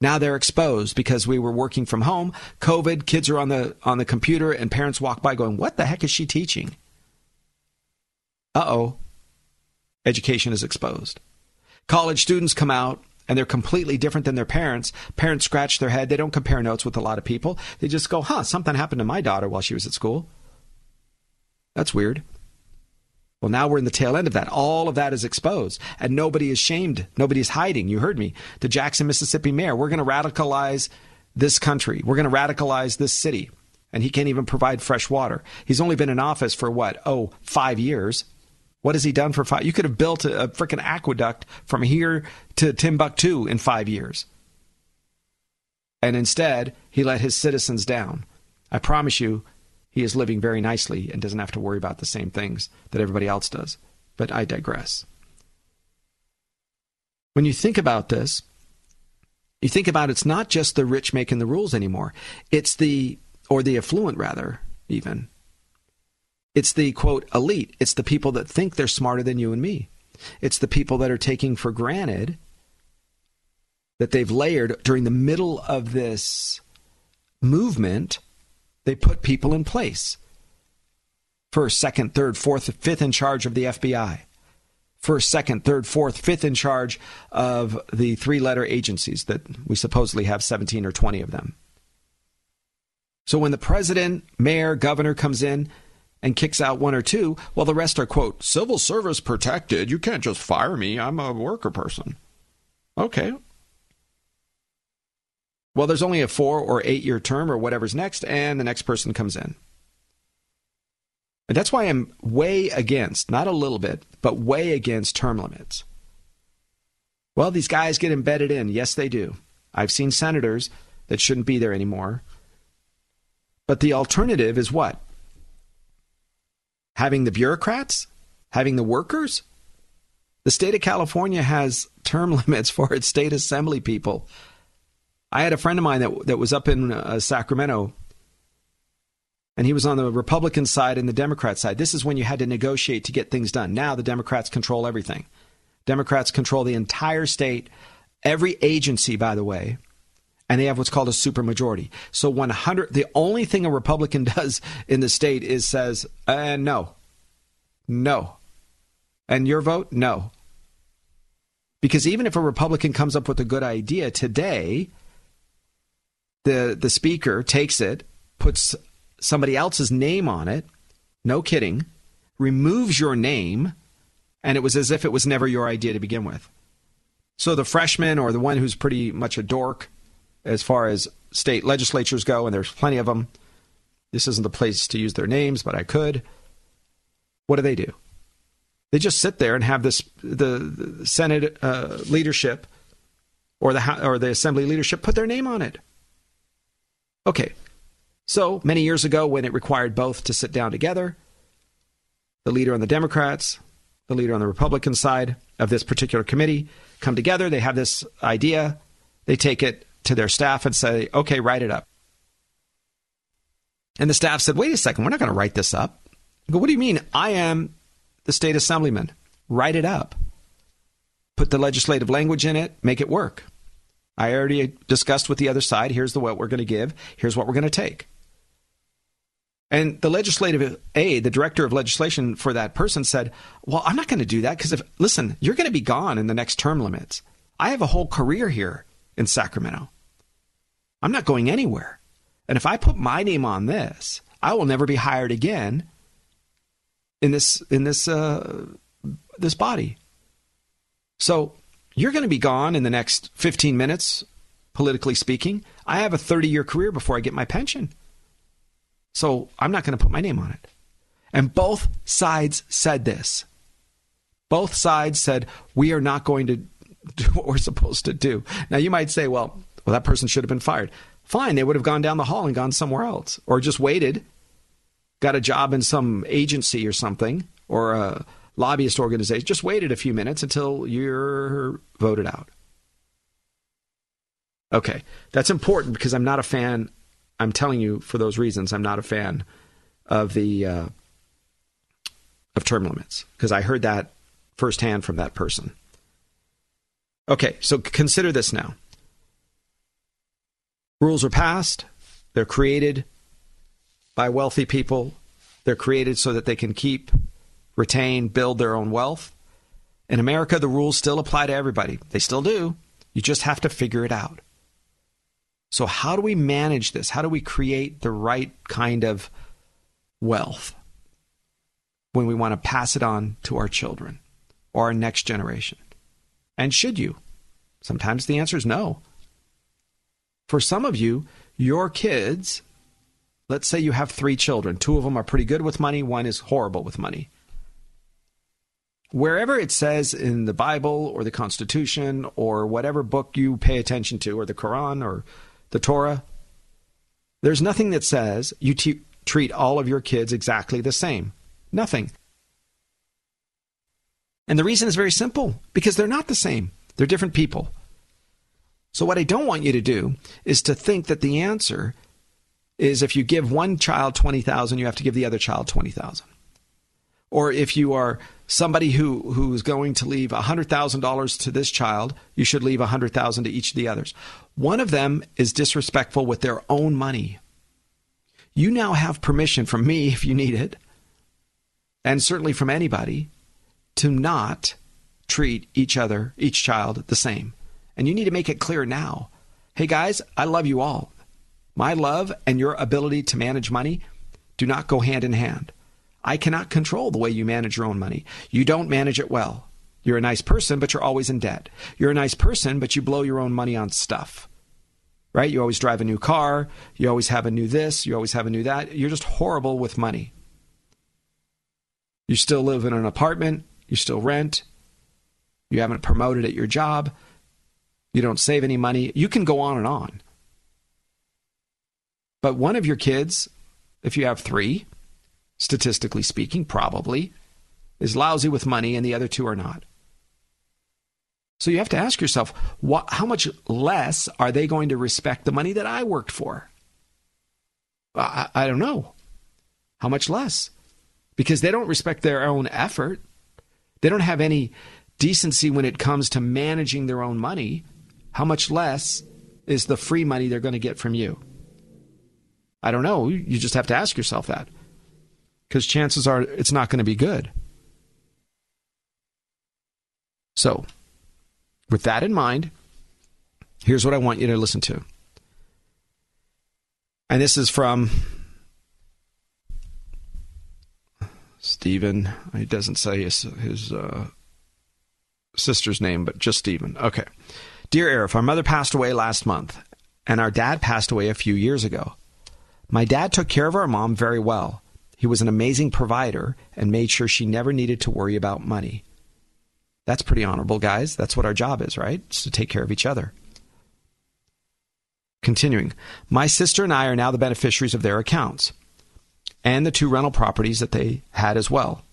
Now they're exposed because we were working from home. COVID, kids are on the on the computer and parents walk by going, "What the heck is she teaching?" Uh-oh education is exposed. College students come out and they're completely different than their parents. Parents scratch their head. They don't compare notes with a lot of people. They just go, huh, something happened to my daughter while she was at school. That's weird. Well, now we're in the tail end of that. All of that is exposed, and nobody is shamed. Nobody is hiding. You heard me. The Jackson, Mississippi mayor, we're going to radicalize this country. We're going to radicalize this city. And he can't even provide fresh water. He's only been in office for what? Oh, five years. What has he done for five? You could have built a, a freaking aqueduct from here to Timbuktu in five years. And instead, he let his citizens down. I promise you, he is living very nicely and doesn't have to worry about the same things that everybody else does. But I digress. When you think about this, you think about it's not just the rich making the rules anymore. It's the, or the affluent rather, even. It's the quote elite. It's the people that think they're smarter than you and me. It's the people that are taking for granted that they've layered during the middle of this movement. They put people in place. First, second, third, fourth, fifth in charge of the FBI. First, second, third, fourth, fifth in charge of the three letter agencies that we supposedly have 17 or 20 of them. So when the president, mayor, governor comes in, and kicks out one or two, while the rest are, quote, civil service protected. You can't just fire me. I'm a worker person. Okay. Well, there's only a four or eight year term or whatever's next, and the next person comes in. And that's why I'm way against, not a little bit, but way against term limits. Well, these guys get embedded in. Yes, they do. I've seen senators that shouldn't be there anymore. But the alternative is what? having the bureaucrats, having the workers. The state of California has term [laughs] limits for its state assembly people. I had a friend of mine that that was up in uh, Sacramento, and he was on the Republican side and the Democrat side. This is when you had to negotiate to get things done. Now the Democrats control everything. Democrats control the entire state, every agency, by the way, and they have what's called a supermajority. So 100, the only thing a Republican [laughs] does in the state is says, uh, no, no. And your vote, no. Because even if a Republican comes up with a good idea today, the, the speaker takes it, puts somebody else's name on it, no kidding, removes your name, and it was as if it was never your idea to begin with. So the freshman or the one who's pretty much a dork as far as state legislatures go, and there's plenty of them. This isn't the place to use their names, but I could. What do they do? They just sit there and have this the, the Senate uh, leadership or the or the Assembly leadership put their name on it. Okay, so many years ago, when it required both to sit down together, the leader on the Democrats, the leader on the Republican side of this particular committee come together. They have this idea. They take it to their staff and say, okay, write it up. And the staff said, wait a second, we're not going to write this up. I go, what do you mean? I am the state assemblyman. Write it up. Put the legislative language in it, make it work. I already discussed with the other side. Here's the what we're going to give. Here's what we're going to take. And the legislative aide, the director of legislation for that person said, Well, I'm not going to do that because if, listen, you're going to be gone in the next term limits. I have a whole career here in Sacramento. I'm not going anywhere. And if I put my name on this, I will never be hired again in this in this uh, this body. So you're going to be gone in the next 15 minutes, politically speaking. I have a 30 year career before I get my pension. So I'm not going to put my name on it. And both sides said this. Both sides said, we are not going to do [laughs] what we're supposed to do. Now, you might say, well, well, that person should have been fired. Fine, they would have gone down the hall and gone somewhere else, or just waited, got a job in some agency or something, or a lobbyist organization. Just waited a few minutes until you're voted out. Okay, that's important because I'm not a fan. I'm telling you for those reasons. I'm not a fan of the uh, of term limits because I heard that firsthand from that person. Okay, so consider this now. Rules are passed. They're created by wealthy people. They're created so that they can keep, retain, build their own wealth. In America, the rules still apply to everybody. They still do. You just have to figure it out. So, how do we manage this? How do we create the right kind of wealth when we want to pass it on to our children or our next generation? And should you? Sometimes the answer is no. For some of you, your kids, let's say you have three children, two of them are pretty good with money, one is horrible with money. Wherever it says in the Bible or the Constitution or whatever book you pay attention to, or the Quran or the Torah, there's nothing that says you treat all of your kids exactly the same. Nothing. And the reason is very simple because they're not the same, they're different people. So, what I don't want you to do is to think that the answer is if you give one child 20,000, you have to give the other child 20,000. Or if you are somebody who, who's going to leave $100,000 to this child, you should leave 100,000 to each of the others. One of them is disrespectful with their own money. You now have permission from me if you need it, and certainly from anybody, to not treat each other, each child, the same. And you need to make it clear now. Hey guys, I love you all. My love and your ability to manage money do not go hand in hand. I cannot control the way you manage your own money. You don't manage it well. You're a nice person, but you're always in debt. You're a nice person, but you blow your own money on stuff. Right? You always drive a new car. You always have a new this. You always have a new that. You're just horrible with money. You still live in an apartment. You still rent. You haven't promoted at your job. You don't save any money. You can go on and on. But one of your kids, if you have three, statistically speaking, probably, is lousy with money and the other two are not. So you have to ask yourself, what, how much less are they going to respect the money that I worked for? I, I don't know. How much less? Because they don't respect their own effort. They don't have any decency when it comes to managing their own money how much less is the free money they're going to get from you? I don't know. You just have to ask yourself that. Because chances are it's not going to be good. So, with that in mind, here's what I want you to listen to. And this is from Stephen. He doesn't say his, his uh, sister's name, but just Stephen. Okay. Dear Arif, our mother passed away last month, and our dad passed away a few years ago. My dad took care of our mom very well. He was an amazing provider and made sure she never needed to worry about money. That's pretty honorable, guys. That's what our job is, right? It's to take care of each other. Continuing, my sister and I are now the beneficiaries of their accounts and the two rental properties that they had as well.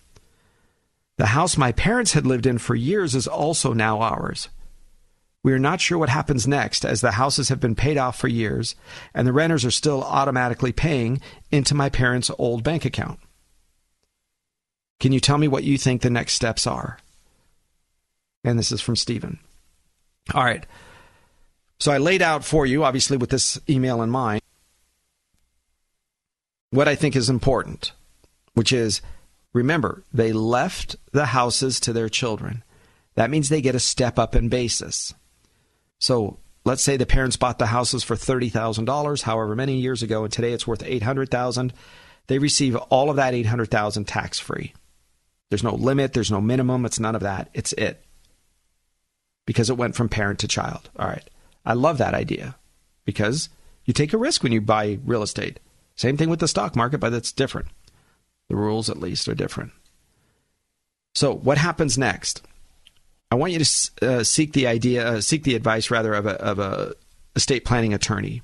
The house my parents had lived in for years is also now ours. We are not sure what happens next as the houses have been paid off for years and the renters are still automatically paying into my parents' old bank account. Can you tell me what you think the next steps are? And this is from Stephen. All right. So I laid out for you, obviously, with this email in mind, what I think is important, which is remember, they left the houses to their children. That means they get a step up in basis. So let's say the parents bought the houses for $30,000, however many years ago, and today it's worth 800,000. They receive all of that 800,000 tax free. There's no limit, there's no minimum, it's none of that. It's it. Because it went from parent to child. All right. I love that idea because you take a risk when you buy real estate. Same thing with the stock market, but it's different. The rules, at least, are different. So, what happens next? I want you to uh, seek the idea, uh, seek the advice rather of a, of a estate planning attorney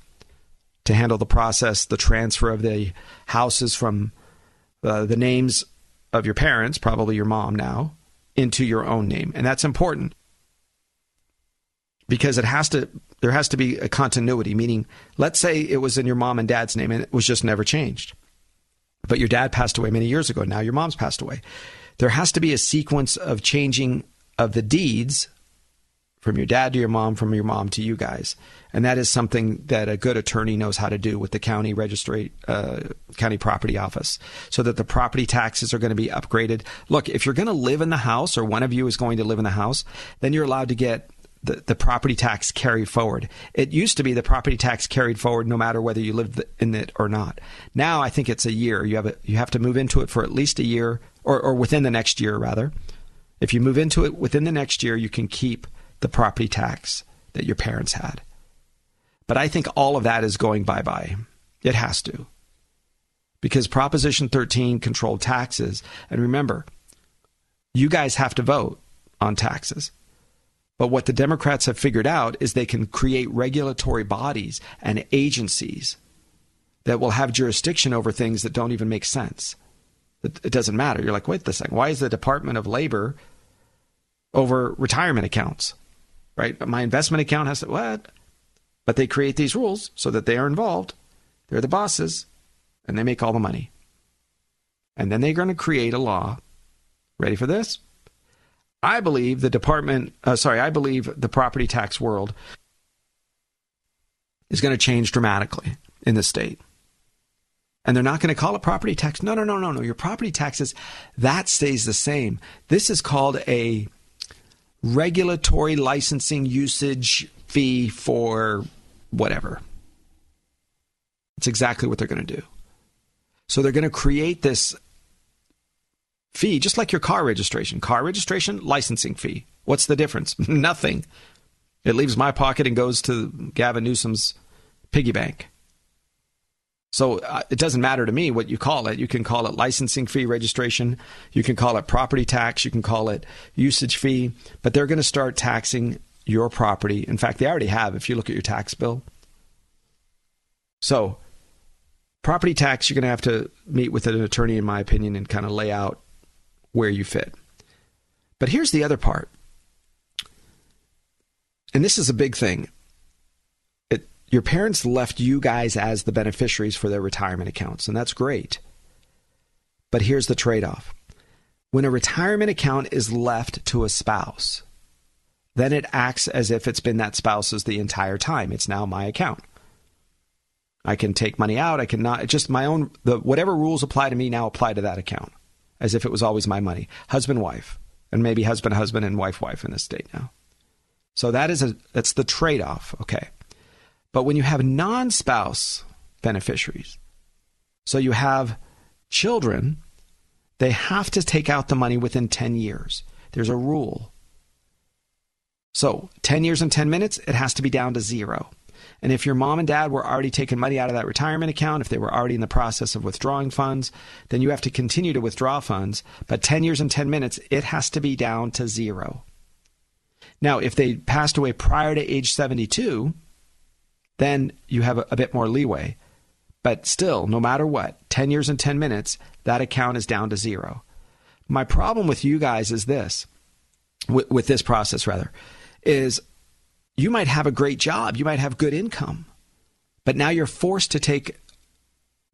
to handle the process, the transfer of the houses from uh, the names of your parents, probably your mom now, into your own name. And that's important because it has to there has to be a continuity meaning let's say it was in your mom and dad's name and it was just never changed. But your dad passed away many years ago. Now your mom's passed away. There has to be a sequence of changing of the deeds from your dad to your mom from your mom to you guys and that is something that a good attorney knows how to do with the county registry uh, county property office so that the property taxes are going to be upgraded look if you're going to live in the house or one of you is going to live in the house then you're allowed to get the, the property tax carried forward. It used to be the property tax carried forward no matter whether you lived in it or not. Now I think it's a year. You have a, you have to move into it for at least a year or, or within the next year rather. If you move into it within the next year, you can keep the property tax that your parents had. But I think all of that is going bye bye. It has to. Because Proposition 13 controlled taxes. And remember, you guys have to vote on taxes. But what the Democrats have figured out is they can create regulatory bodies and agencies that will have jurisdiction over things that don't even make sense. It, doesn't matter. You're like, wait a second. Why is the Department of Labor over retirement accounts? Right? But my investment account has to, what? But they create these rules so that they are involved. They're the bosses and they make all the money. And then they're going to create a law. Ready for this? I believe the department, uh, sorry, I believe the property tax world is going to change dramatically in the state. And they're not going to call it property tax. No, no, no, no, no. Your property taxes, that stays the same. This is called a regulatory licensing usage fee for whatever. It's exactly what they're going to do. So they're going to create this fee, just like your car registration. Car registration, licensing fee. What's the difference? [laughs] Nothing. It leaves my pocket and goes to Gavin Newsom's piggy bank. So uh, it doesn't matter to me what you call it. You can call it licensing fee registration. You can call it property tax. You can call it usage fee. But they're going to start taxing your property. In fact, they already have if you look at your tax bill. So, property tax, you're going to have to meet with an attorney, in my opinion, and kind of lay out where you fit. But here's the other part. And this is a big thing. Your parents left you guys as the beneficiaries for their retirement accounts, and that's great. But here's the trade off when a retirement account is left to a spouse, then it acts as if it's been that spouse's the entire time. It's now my account. I can take money out. I cannot just my own the whatever rules apply to me now apply to that account as if it was always my money. Husband, wife, and maybe husband, husband, and wife, wife in this state now. So that is a that's the trade off. Okay. But when you have non spouse beneficiaries, so you have children, they have to take out the money within 10 years. There's a rule. So 10 years and 10 minutes, it has to be down to zero. And if your mom and dad were already taking money out of that retirement account, if they were already in the process of withdrawing funds, then you have to continue to withdraw funds. But 10 years and 10 minutes, it has to be down to zero. Now, if they passed away prior to age 72, then you have a, a bit more leeway. But still, no matter what, 10 years and 10 minutes, that account is down to zero. My problem with you guys is this, with, with this process rather, is you might have a great job, you might have good income, but now you're forced to take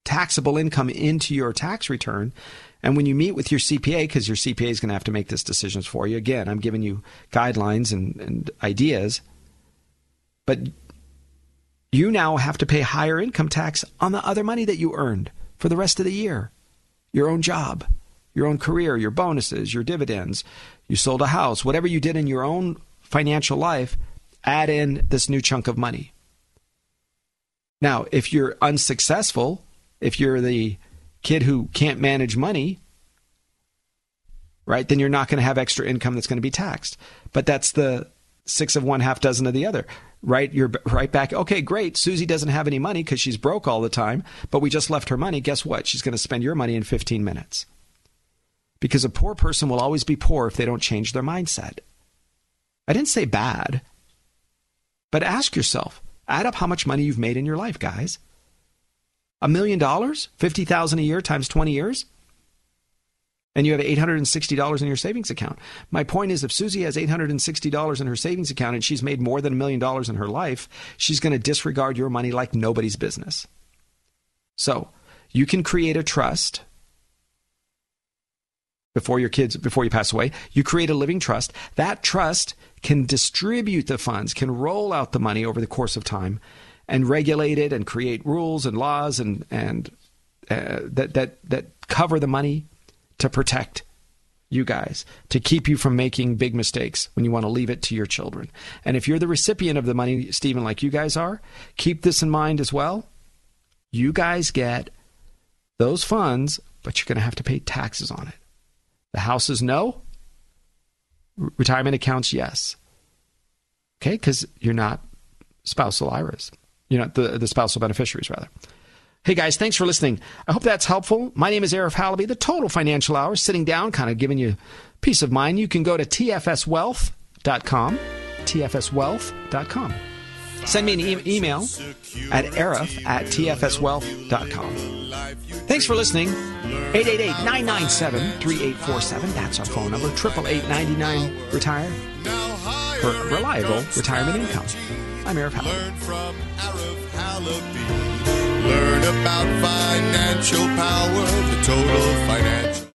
taxable income into your tax return. And when you meet with your CPA, because your CPA is going to have to make these decisions for you, again, I'm giving you guidelines and, and ideas, but you now have to pay higher income tax on the other money that you earned for the rest of the year. Your own job, your own career, your bonuses, your dividends, you sold a house, whatever you did in your own financial life, add in this new chunk of money. Now, if you're unsuccessful, if you're the kid who can't manage money, right, then you're not going to have extra income that's going to be taxed. But that's the six of one, half dozen of the other, right? You're right back. Okay, great. Susie doesn't have any money because she's broke all the time, but we just left her money. Guess what? She's going to spend your money in 15 minutes. Because a poor person will always be poor if they don't change their mindset. I didn't say bad. But ask yourself, add up how much money you've made in your life, guys. A million dollars, 50,000 a year times 20 years? And you have $860 in your savings account. My point is if Susie has $860 in her savings account and she's made more than a million dollars in her life, she's going to disregard your money like nobody's business. So, you can create a trust before your kids before you pass away. You create a living trust. That trust can distribute the funds, can roll out the money over the course of time and regulate it and create rules and laws and and uh, that that that cover the money to protect you guys, to keep you from making big mistakes when you want to leave it to your children. And if you're the recipient of the money, Stephen, like you guys are, keep this in mind as well. You guys get those funds, but you're going to have to pay taxes on it. The house is no. Retirement accounts, yes. Okay, because you're not spousal IRAs. You're not the, the spousal beneficiaries, rather. Hey guys, thanks for listening. I hope that's helpful. My name is Arif Halaby, the Total Financial Hour, sitting down, kind of giving you peace of mind. You can go to tfswealth.com, tfswealth.com. Send me an e- email at arif at tfswealth.com. Thanks for listening. 888-997-3847. That's our phone number. 888 retire for reliable retirement income. I'm Arif Halaby. Learn about financial power, the total financial.